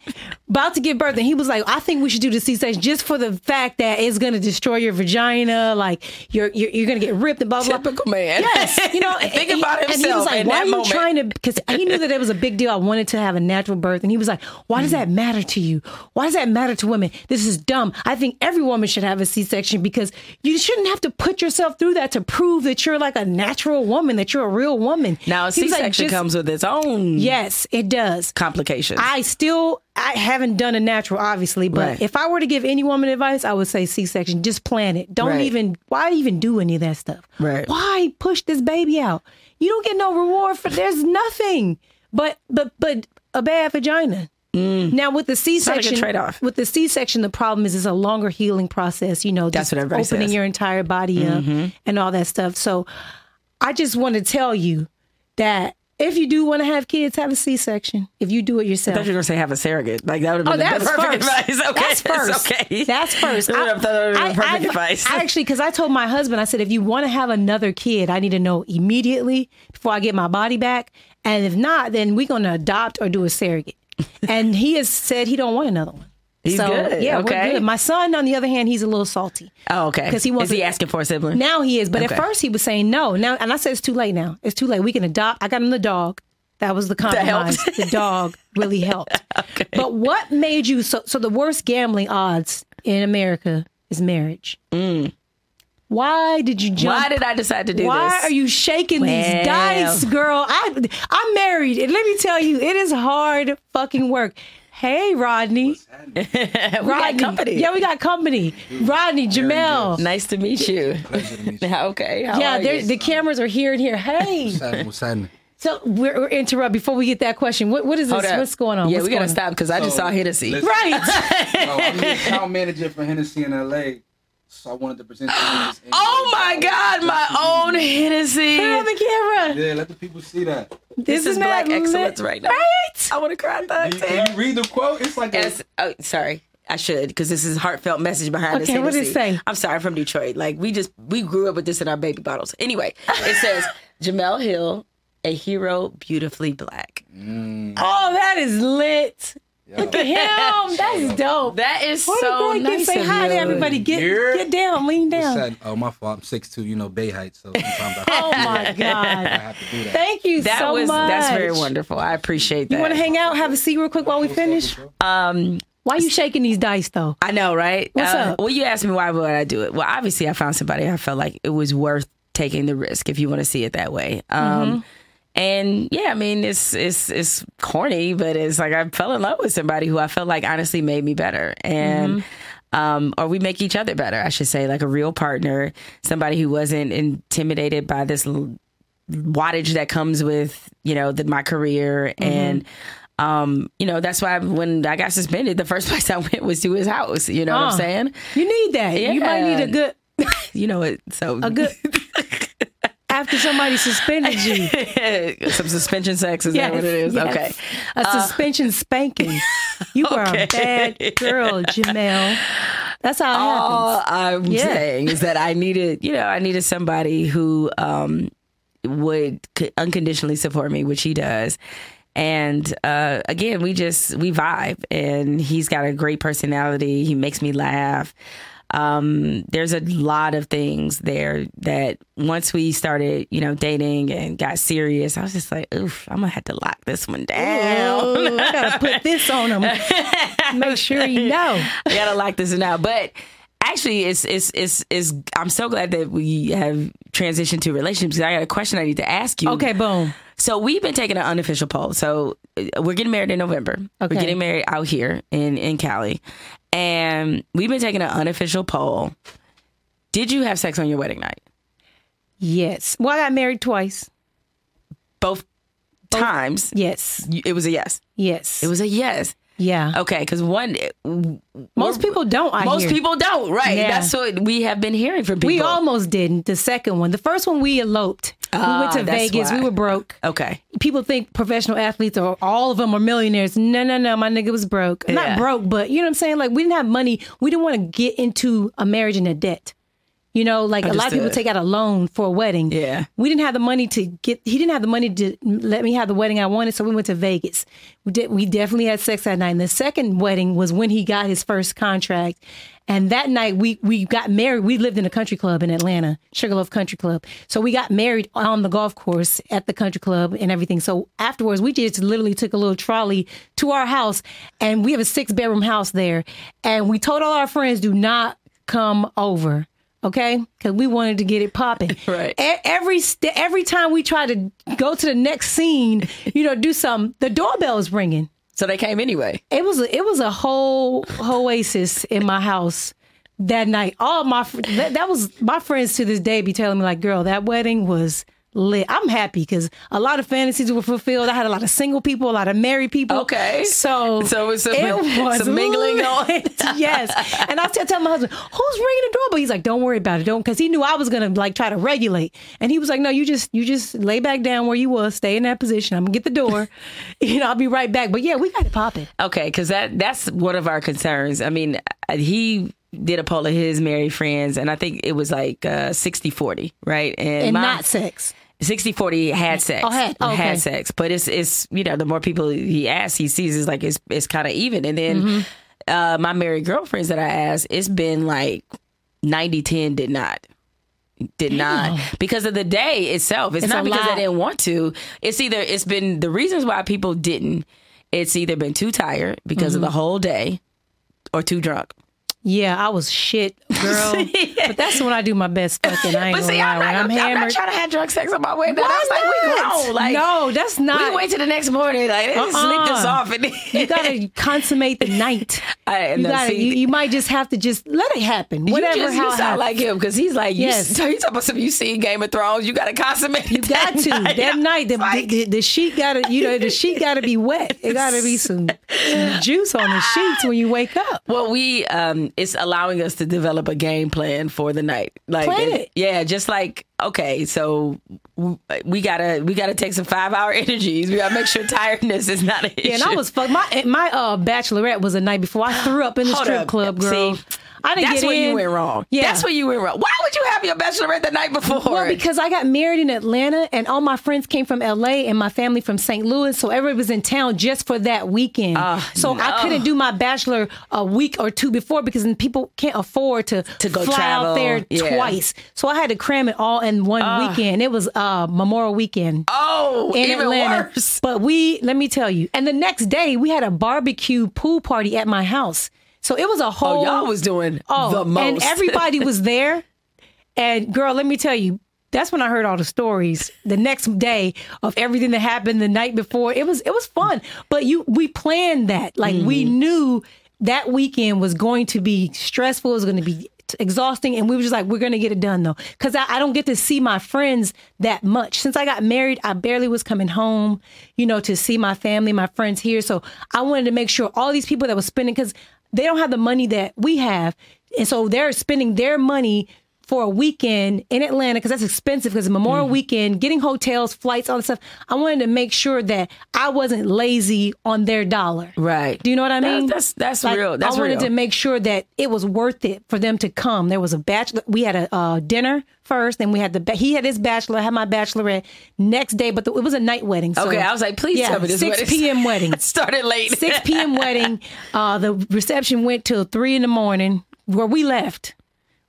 about to give birth and he was like i think we should do the c-section just for the fact that it's gonna destroy your vagina like you're you're, you're gonna get ripped and blah blah blah typical man Yes, you know, (laughs) think and- about and he was like, "Why are you moment trying to?" Because he knew that it was a big deal. I wanted to have a natural birth, and he was like, "Why does mm. that matter to you? Why does that matter to women? This is dumb. I think every woman should have a C-section because you shouldn't have to put yourself through that to prove that you're like a natural woman, that you're a real woman." now a He was like, c-section "Just- comes with its own Yes, it does. complications I still I haven't done a natural, obviously, but Right. if I were to give any woman advice, I would say C-section. Just plan it. Don't Right. even. Why even do any of that stuff? Right. Why push this baby out? You don't get no reward for. There's nothing but but but a bad vagina. Now with the Mm. not a good C-section, trade-off. with the C-section, the problem is it's a longer healing process. You know, That's what everybody opening says. Mm-hmm. your entire body up and all that stuff. So I just want to tell you that If you do want to have kids, have a C-section. If you do it I yourself. thought you were gonna say have a surrogate. Like that would have Oh, been that's the perfect first. advice. (laughs) Okay, That's first. okay. That's first. Would (laughs) have- that been perfect I- advice. I actually, because I told my husband, I said, if you want to have another kid, I need to know immediately before I get my body back. And if not, then we're going to adopt or do a surrogate. And he has said he don't want another one. He's so, good. Yeah, Okay. we're good. My son, on the other hand, he's a little salty. Oh, okay. 'Cause he Is he asking for a sibling? Now he is, but Okay. at first he was saying no. Now, and I said it's too late. Now it's too late. We can adopt. I got him the dog. That was the compromise. the dog really helped. (laughs) Okay. But what made you so? So the worst gambling odds in America is marriage. Mm. Why did you jump? Why did I decide to do Why this? Why are you shaking Well. these dice, girl? I I'm married, and let me tell you, it is hard fucking work. Hey, Rodney. (laughs) we Rodney. got company. Yeah, we got company. Rodney, Jemele. Nice to meet you. Pleasure to meet you. (laughs) okay. How Yeah, are you? the cameras are here and here. Hey. What's happening? What's happening? So we're, we're interrupt before we get that question. What what is Hold this? up. What's going on? Yeah, What's we gotta going on? stop because I just saw Hennessy. listen- Right. Oh, I'm the account manager for Hennessy in LA, so I wanted to present you this. (gasps) Oh my God, my own Hennessy. Put it on the camera. Yeah, let the people see that. This is not black lit. excellence right now. Right. I want to cry. Can That you, can you read the quote? It's like Yes. Oh, sorry. I should because this is a heartfelt message behind this. Okay, what does it Hennessy. say? I'm sorry, I'm from Detroit. Like we just we grew up with this in our baby bottles. Anyway, it says (laughs) Jemele Hill, a hero, beautifully black. Mm. Oh, that is lit. Look at him. (laughs) That's dope. That is What so a great nice. gift. Say of hi to everybody. Get Yeah. get down. Lean down. that? Oh, my fault. I'm 6'2", you know, Bay height, so sometimes I, Oh my I God. have to do that. Thank you That so was much. that's very wonderful. I appreciate that. You want to hang out, have a seat real quick while we finish? Um, Why are you shaking these dice though? I know, right? What's Uh, up? Well, you asked me why would I do it. Well, obviously, I found somebody I felt like it was worth taking the risk, if you want to see it that way. Um, Mm-hmm. And yeah, I mean, it's it's it's corny, but it's like I fell in love with somebody who I felt like honestly made me better, and Mm-hmm. um, or we make each other better, I should say, like a real partner, somebody who wasn't intimidated by this l- wattage that comes with you know the, my career Mm-hmm. and. Um, you know, that's why when I got suspended, the first (laughs) place I went was to his house. You know what I'm saying? You need that. You might need a good (laughs) You know it. So a good (laughs) after somebody suspended you. (laughs) some suspension sex is that what it is? yes. Okay. A suspension spanking. You were (laughs) Okay. a bad girl, Jemele. That's how it All happens. I'm Yeah. saying is that I needed, you know, I needed somebody who um, would unconditionally support me, which he does. And uh, again, we just we vibe, and he's got a great personality. He makes me laugh. Um, there's a lot of things there that once we started, you know, dating and got serious, I was just like, oof, I'm gonna have to lock this one down. Oh, I gotta put this on him. (laughs) Make sure you know. I (laughs) gotta lock this one out. But actually, it's it's it's it's. I'm so glad that we have transitioned to relationships. I got a question I need to ask you. Okay, boom. So we've been taking an unofficial poll. So uh, we're getting married in November. Okay. We're getting married out here in in Cali, and we've been taking an unofficial poll. Did you have sex on your wedding night? Yes. Well, I got married twice. Both times. Yes. It was a yes. Yes. It was a yes. Yeah. Okay, because one, Most people don't. I most hear. people don't. Right. Yeah. That's what we have been hearing from people. We almost didn't. The second one. The first one we eloped. we went to Ah, Vegas. why. We were broke. Okay. People think professional athletes or all of them are millionaires. No, no, no. My nigga was broke. Yeah. Not broke, but you know what I'm saying? Like we didn't have money. We didn't want to get into a marriage in a debt. You know, like a lot of people take out a loan for a wedding. Yeah. We didn't have the money to get he didn't have the money to let me have the wedding I wanted, so we went to Vegas. We did we definitely had sex that night. And the second wedding was when he got his first contract. And that night we we got married. We lived in a country club in Atlanta, Sugarloaf Country Club. So we got married on the golf course at the country club and everything. So afterwards we just literally took a little trolley to our house and we have a six bedroom house there. And we told all our friends do not come over okay? Because we wanted to get it popping. (laughs) Right. E- Every st- every time we try to go to the next scene, you know, do something, the doorbell is ringing. So they came anyway. It was a, it was a whole oasis in my house that night. All my fr- that, that was my friends to this day be telling me like, "Girl, that wedding was." Lit. I'm happy because a lot of fantasies were fulfilled. I had a lot of single people, a lot of married people. Okay. so So it's some, it was some (laughs) mingling lit. on. (laughs) yes. And I still tell my husband, "Who's ringing the doorbell?" He's like, "Don't worry about it, don't," because he knew I was gonna like try to regulate. And he was like, "No, you just you just lay back down where you was, stay in that position. I'm gonna get the door. (laughs) you know, I'll be right back." But yeah, we got to pop it popping. Okay, because that that's one of our concerns. I mean, he did a poll of his married friends, and I think it was like uh, 60 40, right? And my- not sex. 60 40 had sex. Oh, had- oh, okay. had sex. But it's it's you know, the more people he asks, he sees is like it's it's kind of even. And then Mm-hmm. uh my married girlfriends that I asked, it's been like 90 10 did not. Did not because of the day itself. It's, It's not because they didn't want to. It's either it's been the reasons why people didn't. It's either been too tired because of Mm-hmm. the whole day, or too drunk. Yeah, I was shit, girl. (laughs) But that's when I do my best fucking. I ain't But gonna see, lie. I'm not, I'm I'm, not trying to have drunk sex on my way down. I was like, we grown. Like, no, that's not. we wait till the next morning. Like, let's sleep this Uh-uh. off. And you gotta (laughs) consummate the night. (laughs) I- You no, gotta. see- you, you might just have to just let it happen. Whatever. you just, how you sound like him because he's like, you, Yes. so he's talking about something you see Game of Thrones. You got to consummate. You got to that night. The, Like- the, the sheet got to, you know, the sheet got to be wet. It got to be some, some juice on the sheets when you wake up. Well, we um, it's allowing us to develop a game plan for the night. Like, Plan it. yeah, just like okay, so w- we gotta we gotta take some five hour (laughs) energies. We gotta make sure tiredness is not an issue. Yeah, and I was fucked. My my uh, bachelorette was a night before I threw up in the Hold strip up. club, girl. See, I didn't That's get where in. you went wrong. Yeah. that's where you went wrong. Why would you have your bachelorette the night before? Well, because I got married in Atlanta and all my friends came from LA and my family from St. Louis. So everybody was in town just for that weekend. Ah, so I couldn't do my bachelor a week or two before because then people can't afford to, To go fly travel, out there yeah. Ah. twice. So I had to cram it all in one weekend. It was uh, Memorial Weekend. oh, in even Atlanta. worse. But we, let me tell you, and the next day we had a barbecue pool party at my house. So it was a whole. Oh, y'all was doing Oh, the most. and everybody was (laughs) there. And girl, let me tell you, that's when I heard all the stories the next day of everything that happened the night before. It was it was fun, but you we planned that like we Mm-hmm. knew that weekend was going to be stressful. It was going to be exhausting, and we were just like, we're going to get it done though, because I, I don't get to see my friends that much. Since I got married, I barely was coming home, you know, to see my family, my friends here. So I wanted to make sure all these people that were spending because they don't have the money that we have, and so they're spending their money for a weekend in Atlanta because that's expensive because Memorial Weekend, getting hotels, flights, all that stuff. I wanted to make sure that I wasn't lazy on their dollar. Right. Do you know what I mean? that's- that's real. That's I wanted real. to make sure that it was worth it for them to come. There was a bachelor. We had a uh, dinner first, then we had the he had his bachelor, I had my bachelorette next day, but the, it was a night wedding. So, Okay, I was like, please yeah, tell me this six p.m. wedding. (laughs) started late. 6 p.m. wedding. (laughs) Uh, the reception went till three in the morning, where we left.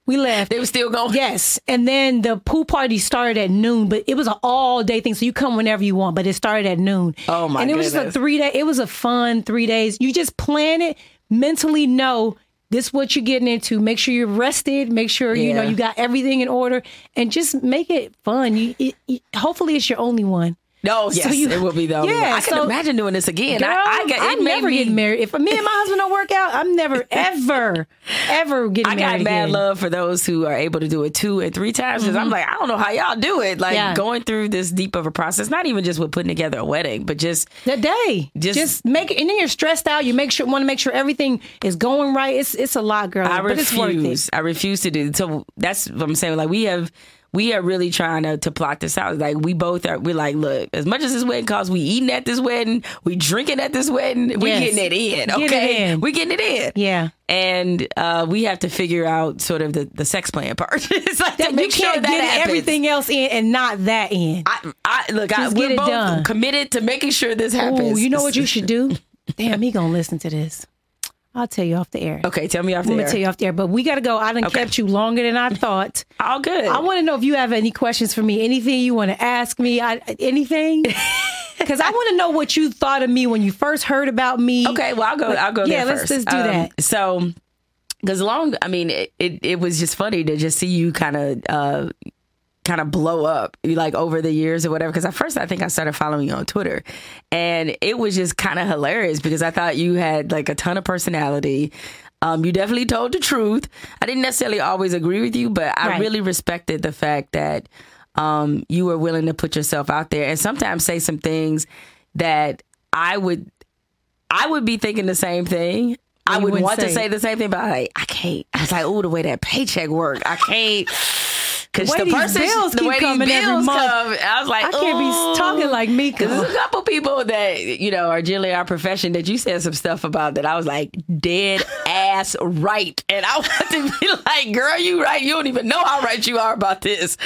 We left. They were still going. Yes, and then the pool party started at noon, but it was an all day thing, so you come whenever you want. But it started at noon. Oh, my And it was just a three day. It was a fun three days. You just plan it mentally. Know this is what you're getting into. Make sure you're rested. Make sure you know you got everything in order, and just make it fun. You, it, it- hopefully, it's your only one. No, yes, you- it will be though. Yeah, I can imagine doing this again. Girl, I, I, got, it I'm never me, getting married. If me and my husband don't work out, I'm never, (laughs) ever, ever getting married. I got mad again. love for those who are able to do it two and three times because I'm like, I don't know how y'all do it. Like Mm-hmm. Yeah. going through this deep of a process, not even just with putting together a wedding, but just The day, Just- just, make it, and then you're stressed out. You make sure want to make sure everything is going right. It's it's a lot, girl, I but it's worth it. refuse. I refuse to do. It. So that's what I'm saying. Like we have, we are really trying to, to plot this out. Like we both are. We're like, look, as much as this wedding costs, we eating at this wedding, we drinking at this wedding, we Yes. getting it in. Get it Okay, in. we getting it in. Yeah. And uh, we have to figure out sort of the, the sex plan part. (laughs) it's like to That, make you sure can't that get happens. everything else in and not that in. I, I look. I, Just we're get it both done. committed to making sure this happens. Ooh, you know what you should do? (laughs) Damn, he gonna listen to this. I'll tell you off the air. Okay, tell me off the air. I'm gonna tell you off the air, but we gotta go. I done Okay. kept you longer than I thought. (laughs) All good. I want to know if you have any questions for me. Anything you want to ask me? I, anything? (laughs) Because I want to know what you thought of me when you first heard about me. Okay, well I'll go. I'll go Yeah, there let's- just do that. So, because long, I mean, it, it it was just funny to just see you kind of. uh kind of blow up like over the years or whatever because at first i think i started following you on twitter and it was just kind of hilarious because i thought you had like a ton of personality um, you definitely told the truth i didn't necessarily always agree with you but i Right. really respected the fact that um, you were willing to put yourself out there and sometimes say some things that i would I would be thinking the same thing, I would want to say say the same thing, but I like I can't. I was like, oh, the way that paycheck work, I can't. Because way the person, bills the keep way coming these every bills month. come, I was like, I can't be talking like me. Because there's a couple people that you know are generally our profession that you said some stuff about that I was like dead ass right, and I (laughs) want to be like, girl, you right. You don't even know how right you are about this.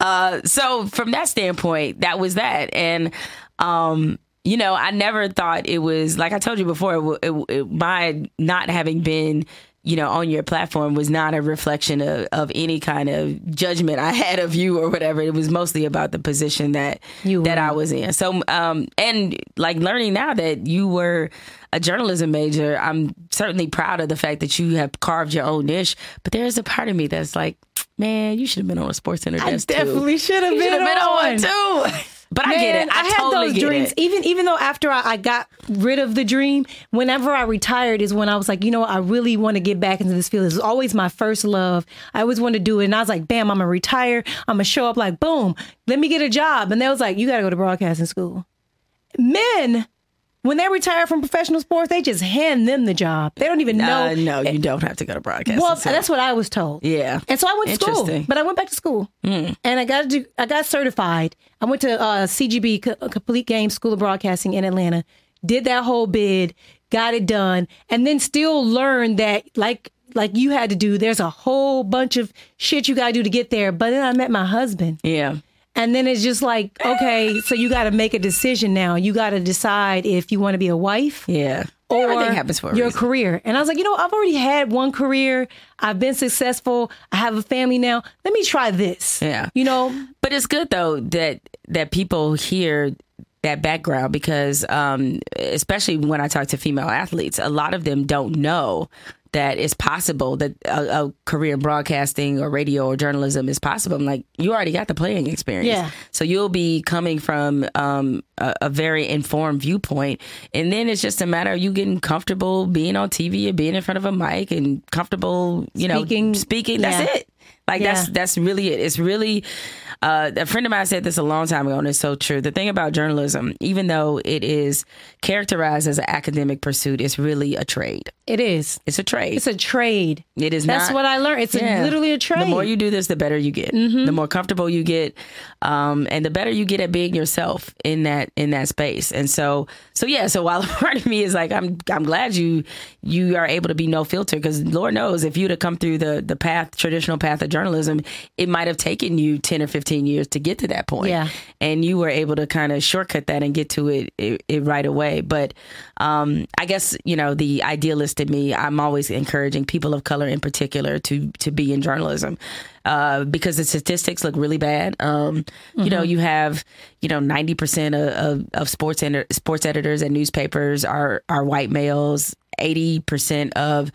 Uh, so from that standpoint, that was that, and um, you know, I never thought it was like I told you before. It, it, it, my not having been you know, on your platform was not a reflection of, of any kind of judgment I (laughs) had of you or whatever. It was mostly about the position that You that. I was in. So, um, and like learning now that you were a journalism major, I'm certainly proud of the fact that you have carved your own niche. But there's a part of me that's like, man, you should have been on a SportsCenter I definitely should have been, been on one on. too. (laughs) But I get it. Man, I, had those dreams. it. Even even though after I, I got rid of the dream, whenever I retired is when I was like, you know, what, I really want to get back into this field. It was always my first love. I always wanted to do it, and I was like, bam, I'm gonna retire. I'm gonna show up like, boom, let me get a job. And they was like, you gotta go to broadcasting school. Men. When they retire from professional sports, they just hand them the job. They don't even know. Uh, no, you don't have to go to broadcast. Well, that's what I was told. Yeah. And so I went to school, but I went back to school, and I got to do, I got certified. I went to uh, CGB, Co- Complete Game School of Broadcasting in Atlanta. Did that whole bid, got it done, and then still learned that like like you had to do. There's a whole bunch of shit you got to do to get there. But then I met my husband, yeah. And then it's just like okay, so you got to make a decision now. You got to decide if you want to be a wife Yeah. or Everything happens for your reason. career. And I was like, you know, I've already had one career. I've been successful. I have a family now. Let me try this. Yeah. You know, But it's good though that that people hear that background because um, especially when I talk to female athletes, a lot of them don't know that it's possible that a, a career in broadcasting or radio or journalism is possible. I'm like, you already got the playing experience. Yeah. So you'll be coming from um, a, a very informed viewpoint. And then it's just a matter of you getting comfortable being on TV and being in front of a mic and comfortable, you Speaking. know, speaking. That's Yeah. it. Like Yeah. that's that's really it. It's really uh, a friend of mine said this a long time ago, and it's so true. The thing about journalism, even though it is characterized as an academic pursuit, it's really a trade. it is. It's a trade. It's a trade. it is That's not. what I learned. It's a, literally a trade. The more you do this, the better you get. The more comfortable you get, um, and the better you get at being yourself in that in that space. And so, so yeah. So while (laughs) a part of me is like, I'm I'm glad you you are able to be no filter because Lord knows if you'd have come through the the path traditional path of journalism, it might have taken you ten or fifteen years to get to that point. Yeah. and you were able to kind of shortcut that and get to it, it, it right away. But um, I guess you know the idealist in me. I'm always encouraging people of color, in particular, to to be in journalism uh, because the statistics look really bad. Um, You know, you have you know 90 percent of, of, of sports enter, sports editors and newspapers are are white males. 80 percent of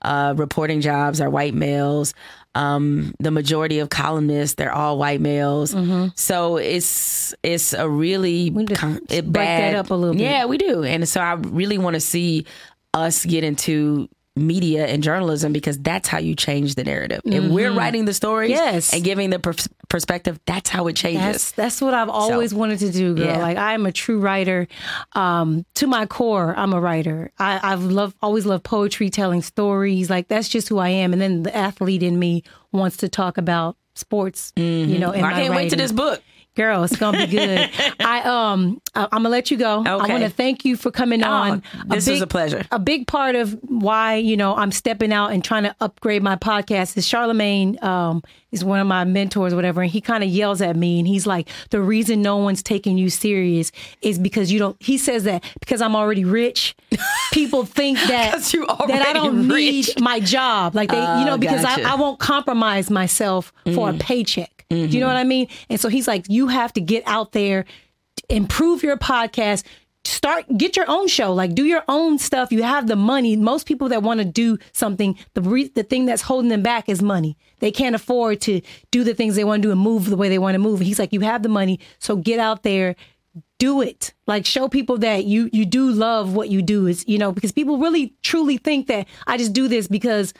uh, reporting jobs are white males. Um, the majority of columnists they're all white males. So it's it's a really need con- break that up a little bit. Yeah, we do, and so I really want to see us get into media and journalism because that's how you change the narrative. If we're writing the stories Mm-hmm. Yes. and giving the pers- perspective, that's how it changes. That's that's what I've always wanted to do, girl. Yeah. Like I am a true writer. Um, to my core, I'm a writer. I, I've loved always loved poetry, telling stories. Like that's just who I am. And then the athlete in me wants to talk about sports. You know, in I can't wait to this book. Girl, it's gonna be good. (laughs) I um, I, I'm gonna let you go. I want to thank you for coming on. this is a pleasure. A big part of why you know I'm stepping out and trying to upgrade my podcast is Charlemagne um, is one of my mentors, or whatever, and he kind of yells at me and he's like, "The reason no one's taking you serious is because you don't." He says that because I'm already rich, (laughs) people think that that I don't rich. need my job, like they, you know, Oh, because gotcha. I, I won't compromise myself for a paycheck. Do you Mm-hmm. know what I mean? And so he's like, you have to get out there, improve your podcast, start get your own show, like do your own stuff. You have the money. Most people that want to do something, the re- the thing that's holding them back is money. They can't afford to do the things they want to do and move the way they want to move. He's like, you have the money, so get out there. Do it. Like show people that you you do love what you do. Is you know because people really truly think that I just do this because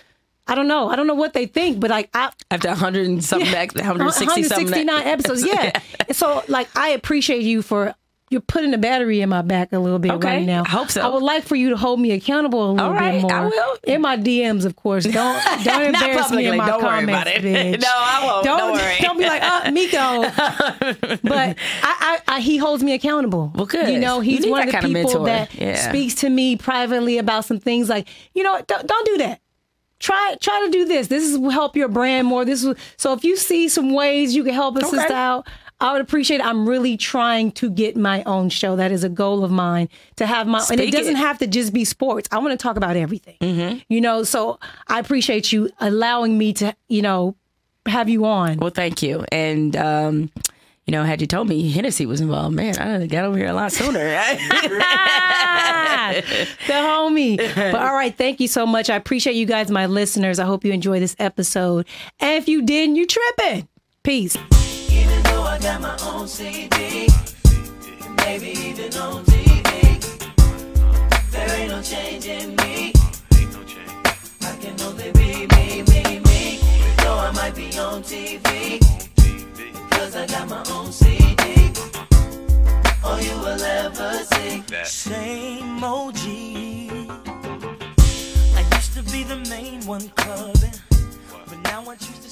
I don't know. I don't know what they think, but like I After 100 and something, yeah. ex- 160 something. 169 episodes. (laughs) Yeah. And so like I appreciate you for you're putting a battery in my back a little bit Okay, right now. I hope so. I would like for you to hold me accountable a little All right, bit more. I will. In my DMs, of course. Don't (laughs) don't embarrass me in my Don't comments, (laughs) bitch. No, I won't. Don't, Don't worry. don't be like, uh, Miko. but I, I, I, he holds me accountable. Well, good. You know, he's need one of the of people mentor. that Yeah. speaks to me privately about some things like, you know, what, don't, don't do that try try to do this. This is will help your brand more. This is so if you see some ways you can help us Okay. out, I would appreciate it. I'm really trying to get my own show. That is a goal of mine to have my and it doesn't it. have to just be sports. I want to talk about everything. Mm-hmm. You know, so I appreciate you allowing me to, you know, have you on. Well, thank you. And um, you know, had you told me Hennessy was involved, man, I'd have got over here a lot sooner. (laughs) (laughs) The homie. But all right, thank you so much. I appreciate you guys, my listeners. I hope you enjoy this episode. And if you didn't, you tripping. Peace. Even though I got my own CD, maybe even on TV, there ain't no change in me. I can only be me, me, me. Though I might be on TV, cause I got my own CD. All you will ever see. Same OG. I used to be the main one clubbing, but now I choose